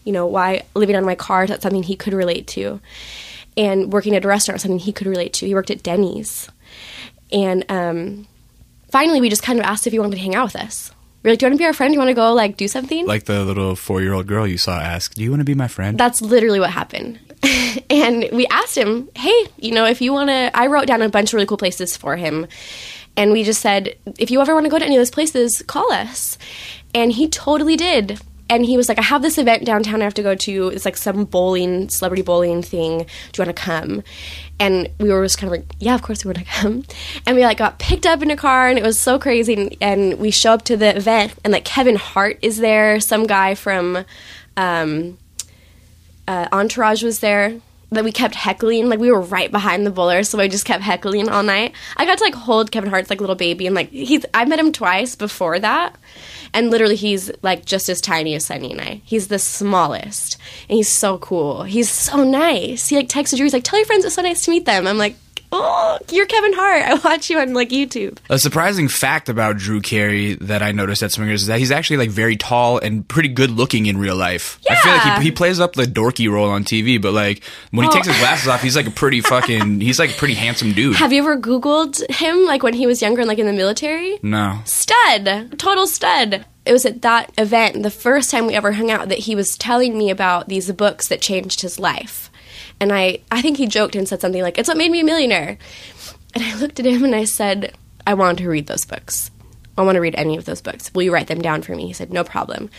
you know why living on my car that's something he could relate to, and working at a restaurant something he could relate to. He worked at Denny's, and um, finally we just kind of asked if he wanted to hang out with us. We are like, do you want to be our friend? Do you want to go like do something? Like the little four year old girl you saw ask, Do you want to be my friend? That's literally what happened. (laughs) and we asked him, hey, you know, if you want to, I wrote down a bunch of really cool places for him. And we just said, if you ever want to go to any of those places, call us. And he totally did. And he was like, I have this event downtown I have to go to. It's like some bowling, celebrity bowling thing. Do you want to come? And we were just kind of like, yeah, of course we want to (laughs) come. And we like got picked up in a car and it was so crazy. And, and we show up to the event and like Kevin Hart is there, some guy from, um, uh, Entourage was there that we kept heckling. Like we were right behind the bowler, so I just kept heckling all night. I got to like hold Kevin Hart's like little baby, and like he's I met him twice before that, and literally he's like just as tiny as Sonny and I. He's the smallest, and he's so cool. He's so nice. He like texted Drew. He's like, "Tell your friends it's so nice to meet them." I'm like. Oh, you're Kevin Hart. I watch you on like YouTube. A surprising fact about Drew Carey that I noticed at Swingers is that he's actually like very tall and pretty good looking in real life. Yeah. I feel like he, he plays up the dorky role on TV, but like when he Oh. takes his glasses off, he's like a pretty fucking (laughs) he's like a pretty handsome dude. Have you ever Googled him like when he was younger and like in the military? no. stud, total stud. It was at that event, the first time we ever hung out, that he was telling me about these books that changed his life. And I, I think he joked and said something like, It's what made me a millionaire. And I looked at him and I said, I want to read those books. I want to read any of those books. Will you write them down for me? He said, No problem.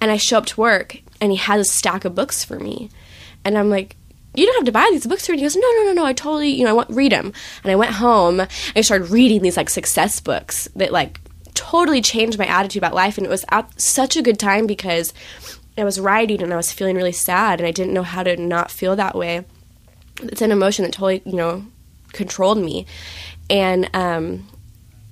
And I show up to work and he has a stack of books for me. And I'm like, you don't have to buy these books for me. He goes, no, no, no, no. I totally, you know, I want read them. And I went home and I started reading these like success books that like totally changed my attitude about life. And it was at such a good time because I was writing and I was feeling really sad and I didn't know how to not feel that way. It's an emotion that totally, you know, controlled me. And um,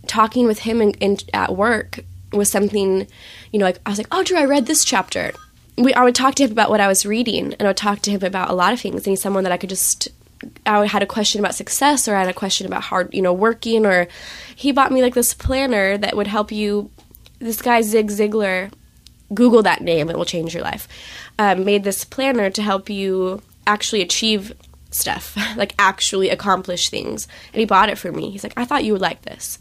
talking with him in, in, at work was something, you know, like I was like, oh, Drew, I read this chapter. We, I would talk to him about what I was reading, and I would talk to him about a lot of things. And he's someone that I could just, I had a question about success, or I had a question about hard, you know, working, or he bought me like this planner that would help you. This guy Zig Ziglar, Google that name; it will change your life. Um, made this planner to help you actually achieve stuff, (laughs) like actually accomplish things. And he bought it for me. He's like, I thought you would like this.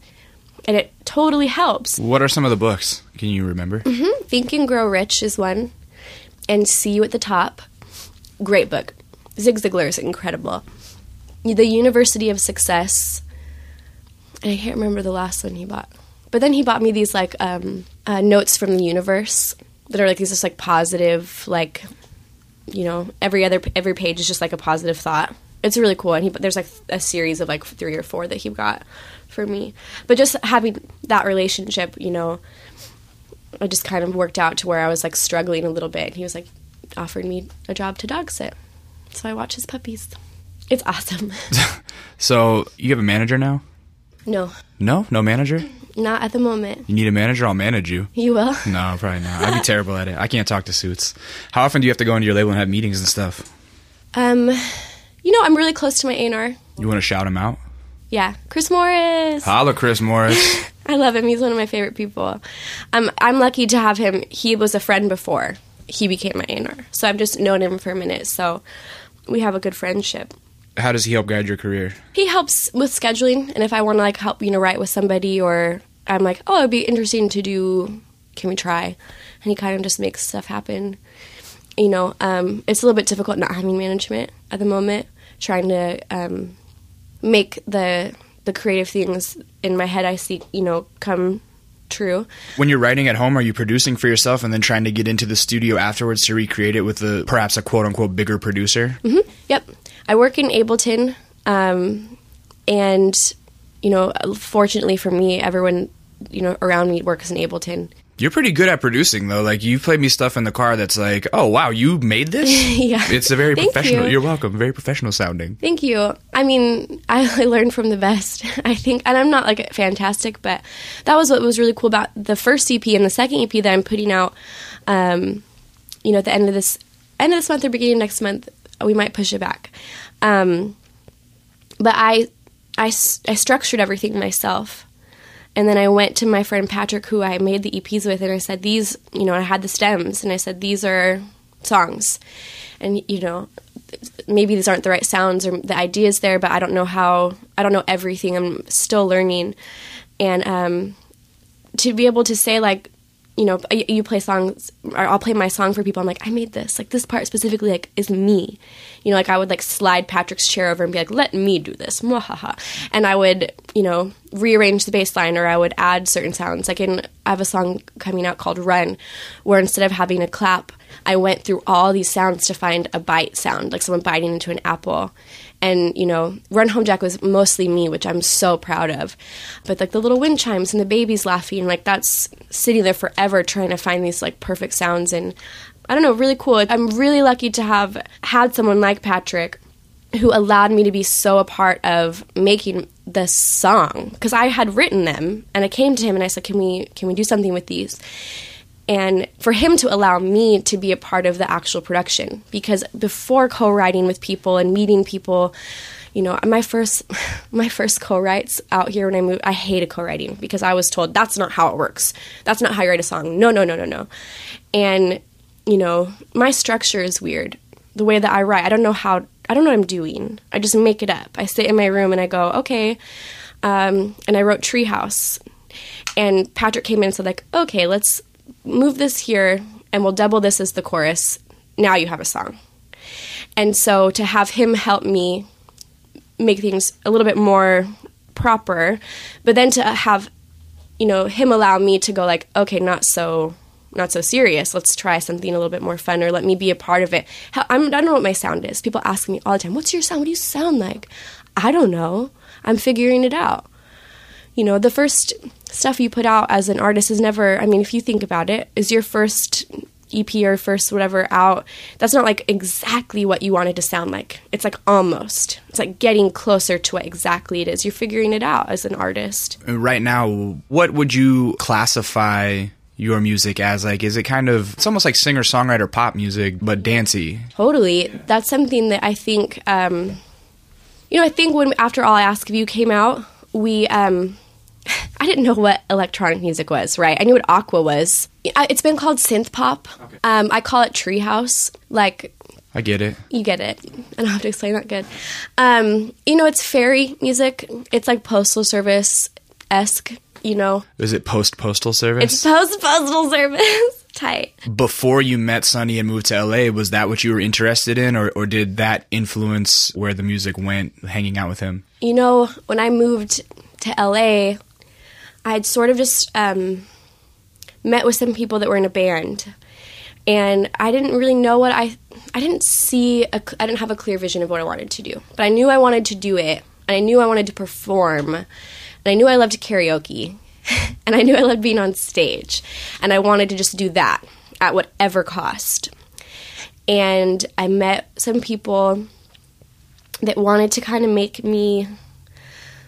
And it totally helps. What are some of the books? Can you remember? Think and Grow Rich is one. And See You at the Top. Great book. Zig Ziglar is incredible. The University of Success. And I can't remember the last one he bought. But then he bought me these like um, uh, notes from the universe that are like these just like positive, like you know, every other every page is just like a positive thought. it's really cool. And he, there's like a series of like three or four that he got for me. But just having that relationship, you know, I just kind of worked out to where I was like struggling a little bit. He was like offered me a job to dog sit, so I watch his puppies. It's awesome. (laughs) So you have a manager now? no, No, no manager. Not at the moment. You need a manager. I'll manage you. You will. (laughs) No, probably not. I'd be (laughs) terrible at it. I can't talk to suits. How often do you have to go into your label and have meetings and stuff? Um, you know, I'm really close to my A&R. You want to shout him out? Yeah, Chris Morris. Holla, Chris Morris. (laughs) I love him. He's one of my favorite people. Um, I'm lucky to have him. He was a friend before he became my A&R, so I've just known him for a minute. So we have a good friendship. How does he help guide your career? He helps with scheduling, and if I want to like help, you know, write with somebody, or I'm like, oh, it'd be interesting to do. Can we try? And he kind of just makes stuff happen. You know, um, it's a little bit difficult not having management at the moment. Trying to um, make the the creative things in my head I see, you know, come true. When you're writing at home, are you producing for yourself and then trying to get into the studio afterwards to recreate it with a perhaps a quote unquote bigger producer? Yep. I work in Ableton, um, and you know, fortunately for me, everyone you know around me works in Ableton. You're pretty good at producing though. Like you played me stuff in the car that's like, oh wow, you made this. (laughs) Yeah. It's a very professional. you. You're welcome. Very professional sounding. Thank you. I mean, I (laughs) learned from the best. (laughs) I think, and I'm not like fantastic, but that was what was really cool about the first EP and the second EP that I'm putting out. Um, you know, at the end of this end of this month or beginning of next month, we might push it back. Um, but I structured everything myself. And then I went to my friend Patrick, who I made the EPs with, and I said, These, you know, I had the stems, and I said, These are songs. And, you know, maybe these aren't the right sounds or the ideas there, but I don't know how, I don't know everything. I'm still learning. And um, to be able to say, like, you know, you play songs, or I'll play my song for people. I'm like, I made this. Like, this part specifically, like, is me. You know, like, I would, like, slide Patrick's chair over and be like, let me do this. Mwahaha. And I would, you know, rearrange the bass line or I would add certain sounds. Like, in, I have a song coming out called Run, where instead of having a clap, I went through all these sounds to find a bite sound, like someone biting into an apple. And, you know, Run Home Jack was mostly me, which I'm so proud of. But, like, the little wind chimes and the babies laughing, like, that's sitting there forever trying to find these, like, perfect sounds. And I don't know, really cool. I'm really lucky to have had someone like Patrick who allowed me to be so a part of making the song because I had written them and I came to him and I said can we can we do something with these and for him to allow me to be a part of the actual production. Because before co-writing with people and meeting people you know my first (laughs) my first co-writes out here when i moved i hated co-writing because i was told that's not how it works. That's not how you write a song. No no no no no. And you know my structure is weird. The way that i write i don't know how i don't know what i'm doing. I just make it up. I sit in my room and i go okay. Um, and i wrote treehouse. And patrick came in and said like okay let's move this here and we'll double this as the chorus. Now you have a song. And so to have him help me make things a little bit more proper but then to have you know him allow me to go like okay not so not so serious. Let's try something a little bit more fun or let me be a part of it. I don't know what my sound is. People ask me all the time what's your sound? What do you sound like? I don't know. I'm figuring it out. You know the first stuff you put out as an artist is never i mean if you think about it is your first ep or first whatever out that's not like exactly what you wanted to sound like it's like almost it's like getting closer to what exactly it is you're figuring it out as an artist Right now, what would you classify your music as? Like, is it kind of? It's almost like singer songwriter pop music, but dancey. Totally. That's something that I think, um, you know, I think when After All I Ask of You came out, we, um, (sighs) I didn't know what electronic music was, right? I knew what Aqua was. It's been called synth pop. Um, I call it treehouse. Like, I get it. you get it. I don't have to explain that good. Um, you know, it's fairy music. It's like postal service esque. You know, Is it post postal service? it's post postal service. (laughs) Tight. Before you met Sonny and moved to LA, was that what you were interested in, or, or did that influence where the music went, hanging out with him? you know, when I moved to LA, I had sort of just um, met with some people that were in a band. and I didn't really know what I I didn't see a, I didn't have a clear vision of what I wanted to do, but I knew I wanted to do it, and I knew I wanted to perform, and I knew I loved karaoke, (laughs) and I knew I loved being on stage, and I wanted to just do that at whatever cost. And I met some people that wanted to kind of make me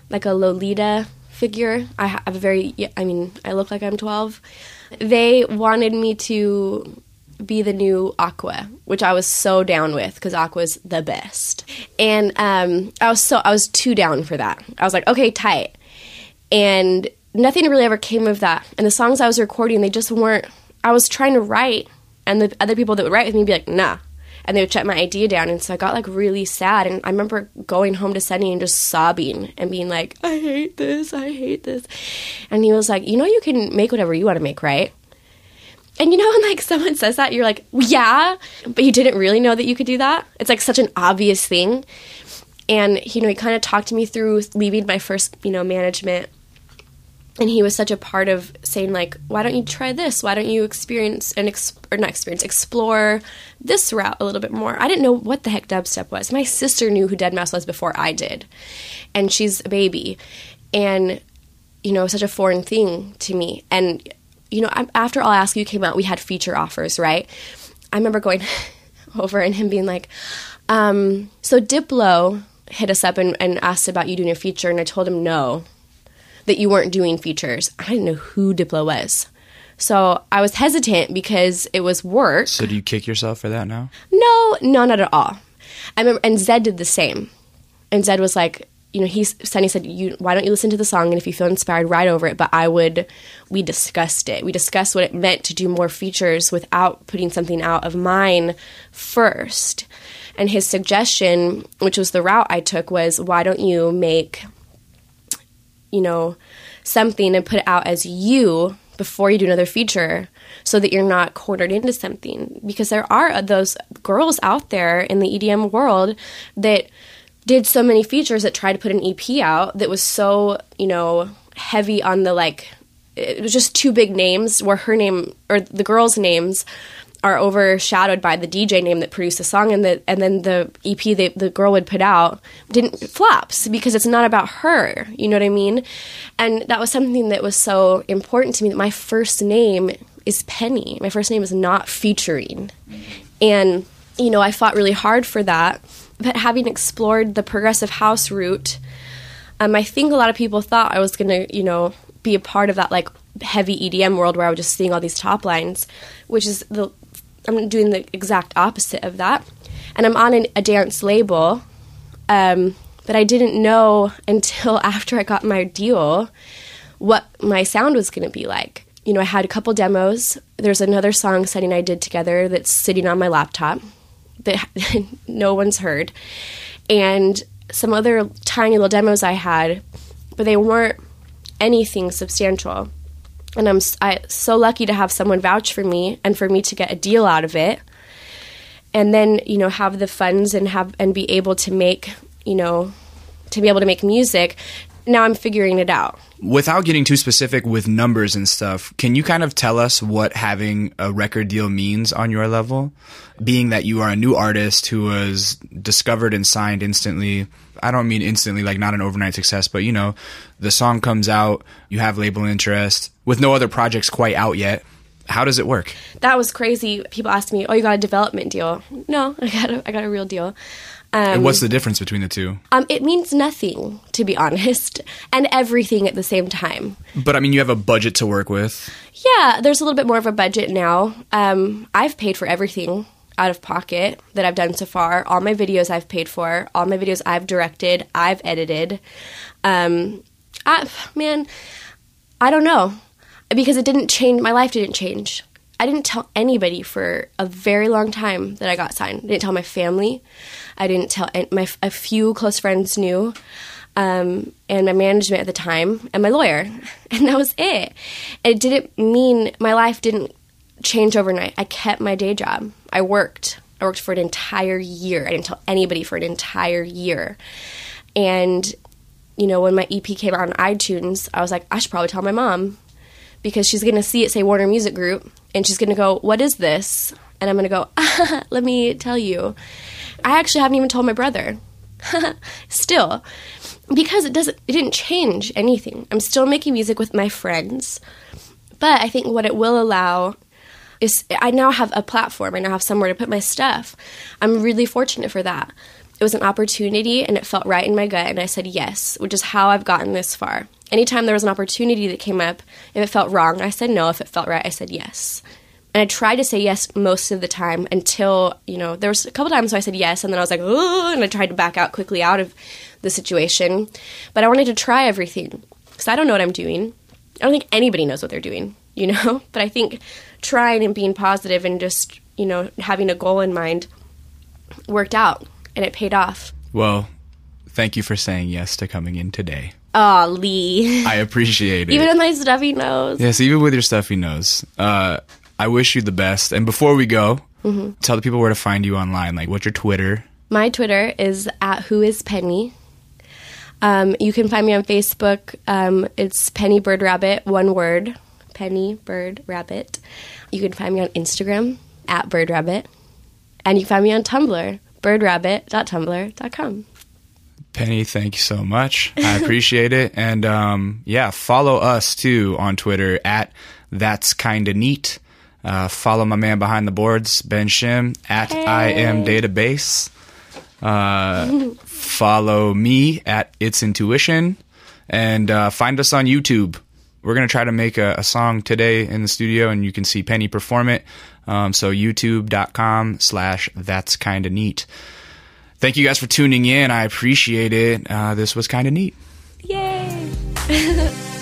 like a Lolita figure. I have a very, I mean, I look like I'm 12. They wanted me to be the new Aqua, which I was so down with because Aqua's the best. And um, I was so I was too down for that. I was like, okay, tight. And nothing really ever came of that. And the songs I was recording, they just weren't. I was trying to write, and the other people that would write with me would be like, nah. And they would shut my idea down, and so I got like really sad. And I remember going home to Sonny and just sobbing and being like, "I hate this, I hate this." And he was like, "You know, you can make whatever you want to make, right?" And you know, when like (laughs) someone says that, you're like, yeah, but you didn't really know that you could do that. It's like such an obvious thing. And you know, he kind of talked me through leaving my first, you know, management. And he was such a part of saying like, why don't you try this? Why don't you experience and ex- or not experience, explore this route a little bit more? I didn't know what the heck dubstep was. My sister knew who Deadmau5 was before I did, and she's a baby, and you know, such a foreign thing to me. And you know, after I'll Ask You came out, we had feature offers, right? I remember going (laughs) over and him being like, um, so Diplo hit us up and, and asked about you doing a feature, and I told him no, that you weren't doing features. I didn't know who Diplo was. So I was hesitant because it was work. So do you kick yourself for that now? No, no, not at all. I remember, and Zedd did the same. And Zedd was like, you know, he Sonny said, "You why don't you listen to the song and if you feel inspired, write over it." But I would. We discussed it. We discussed what it meant to do more features without putting something out of mine first. And his suggestion, which was the route I took, was why don't you make, you know, something and put it out as you before you do another feature so that you're not cornered into something. Because there are those girls out there in the EDM world that did so many features that tried to put an EP out that was so, you know, heavy on the like it was just two big names where her name or the girls' names are overshadowed by the DJ name that produced the song and the and then the EP that the girl would put out didn't flops because it's not about her. You know what I mean? And that was something that was so important to me that my first name is Penny. My first name is not featuring. And you know, I fought really hard for that but having explored the progressive house route, um, I think a lot of people thought I was going to, you know, be a part of that like heavy EDM world where I was just seeing all these top lines, which is the I'm doing the exact opposite of that, and I'm on an, a dance label, um, but I didn't know (laughs) until (laughs) after I got my deal what my sound was going to be like. You know, I had a couple demos. There's another song setting I did together that's sitting on my laptop that (laughs) no one's heard, and some other tiny little demos I had, but they weren't anything substantial. And I'm I, so lucky to have someone vouch for me and for me to get a deal out of it. And then, you know, have the funds and have and be able to make, you know, to be able to make music. Now I'm figuring it out without getting too specific with numbers and stuff, can you kind of tell us what having a record deal means on your level? Being that you are a new artist who was discovered and signed instantly. I don't mean instantly, like not an overnight success, but you know, the song comes out, you have label interest with no other projects quite out yet. How does it work? That was crazy. People ask me, "Oh, you got a development deal?" No, I got a, I got a real deal. Um, and what's the difference between the two? Um, it means nothing, to be honest, (laughs) and everything at the same time. But I mean, you have a budget to work with. Yeah, there's a little bit more of a budget now. Um, I've paid for everything out of pocket that I've done so far. All my videos I've paid for. All my videos I've directed. I've edited. Um, I, man, I don't know because it didn't change. My life didn't change. I didn't tell anybody for a very long time that I got signed. I didn't tell my family. I didn't tell my a few close friends knew, um, and my management at the time, and my lawyer, (laughs) and that was it. It didn't mean my life didn't change overnight. I kept my day job. I worked. I worked for an entire year. I didn't tell anybody for an entire year, and you know when my EP came out on iTunes, I was like, I should probably tell my mom because she's going to see it say Warner Music Group and she's going to go, "What is this?" and I'm going to go, (laughs) let me tell you. I actually haven't even told my brother. (laughs) still, because it doesn't, it didn't change anything. I'm still making music with my friends. But I think what it will allow is I now have a platform. I now have somewhere to put my stuff. I'm really fortunate for that. It was an opportunity and it felt right in my gut, and I said yes, which is how I've gotten this far. Anytime there was an opportunity that came up, if it felt wrong, I said no. If it felt right, I said yes. And I tried to say yes most of the time until, you know, there was a couple times where I said yes, and then I was like, oh, and I tried to back out quickly out of the situation. But I wanted to try everything because I don't know what I'm doing. I don't think anybody knows what they're doing, (laughs) you know? But I think trying and being positive and just, you know, having a goal in mind worked out and it paid off. Well, thank you for saying yes to coming in today. Aw, Lee. I appreciate (laughs) it. Even with my stuffy nose. yes, even with your stuffy nose. Uh, I wish you the best. And before we go, tell the people where to find you online. Like, what's your Twitter? My Twitter is at Who Is Penny. Um, you can find me on Facebook. Um, it's Penny Bird Rabbit, one word. Penny Bird Rabbit. You can find me on Instagram at Bird Rabbit, and you can find me on Tumblr, birdrabbit.tumblr.com. Penny, thank you so much. (laughs) I appreciate it. And um, yeah, follow us too on Twitter at That's Kinda Neat. Uh, follow my man behind the boards, Ben Shim, at I Am Database. Uh, (laughs) follow me at It's Intuition. And uh, find us on YouTube. We're going to try to make a, a song today in the studio, and you can see Penny perform it. Um, so youtube.com slash That's Kinda Neat. Thank you guys for tuning in. I appreciate it. Uh, this was kind of neat. Yay! (laughs)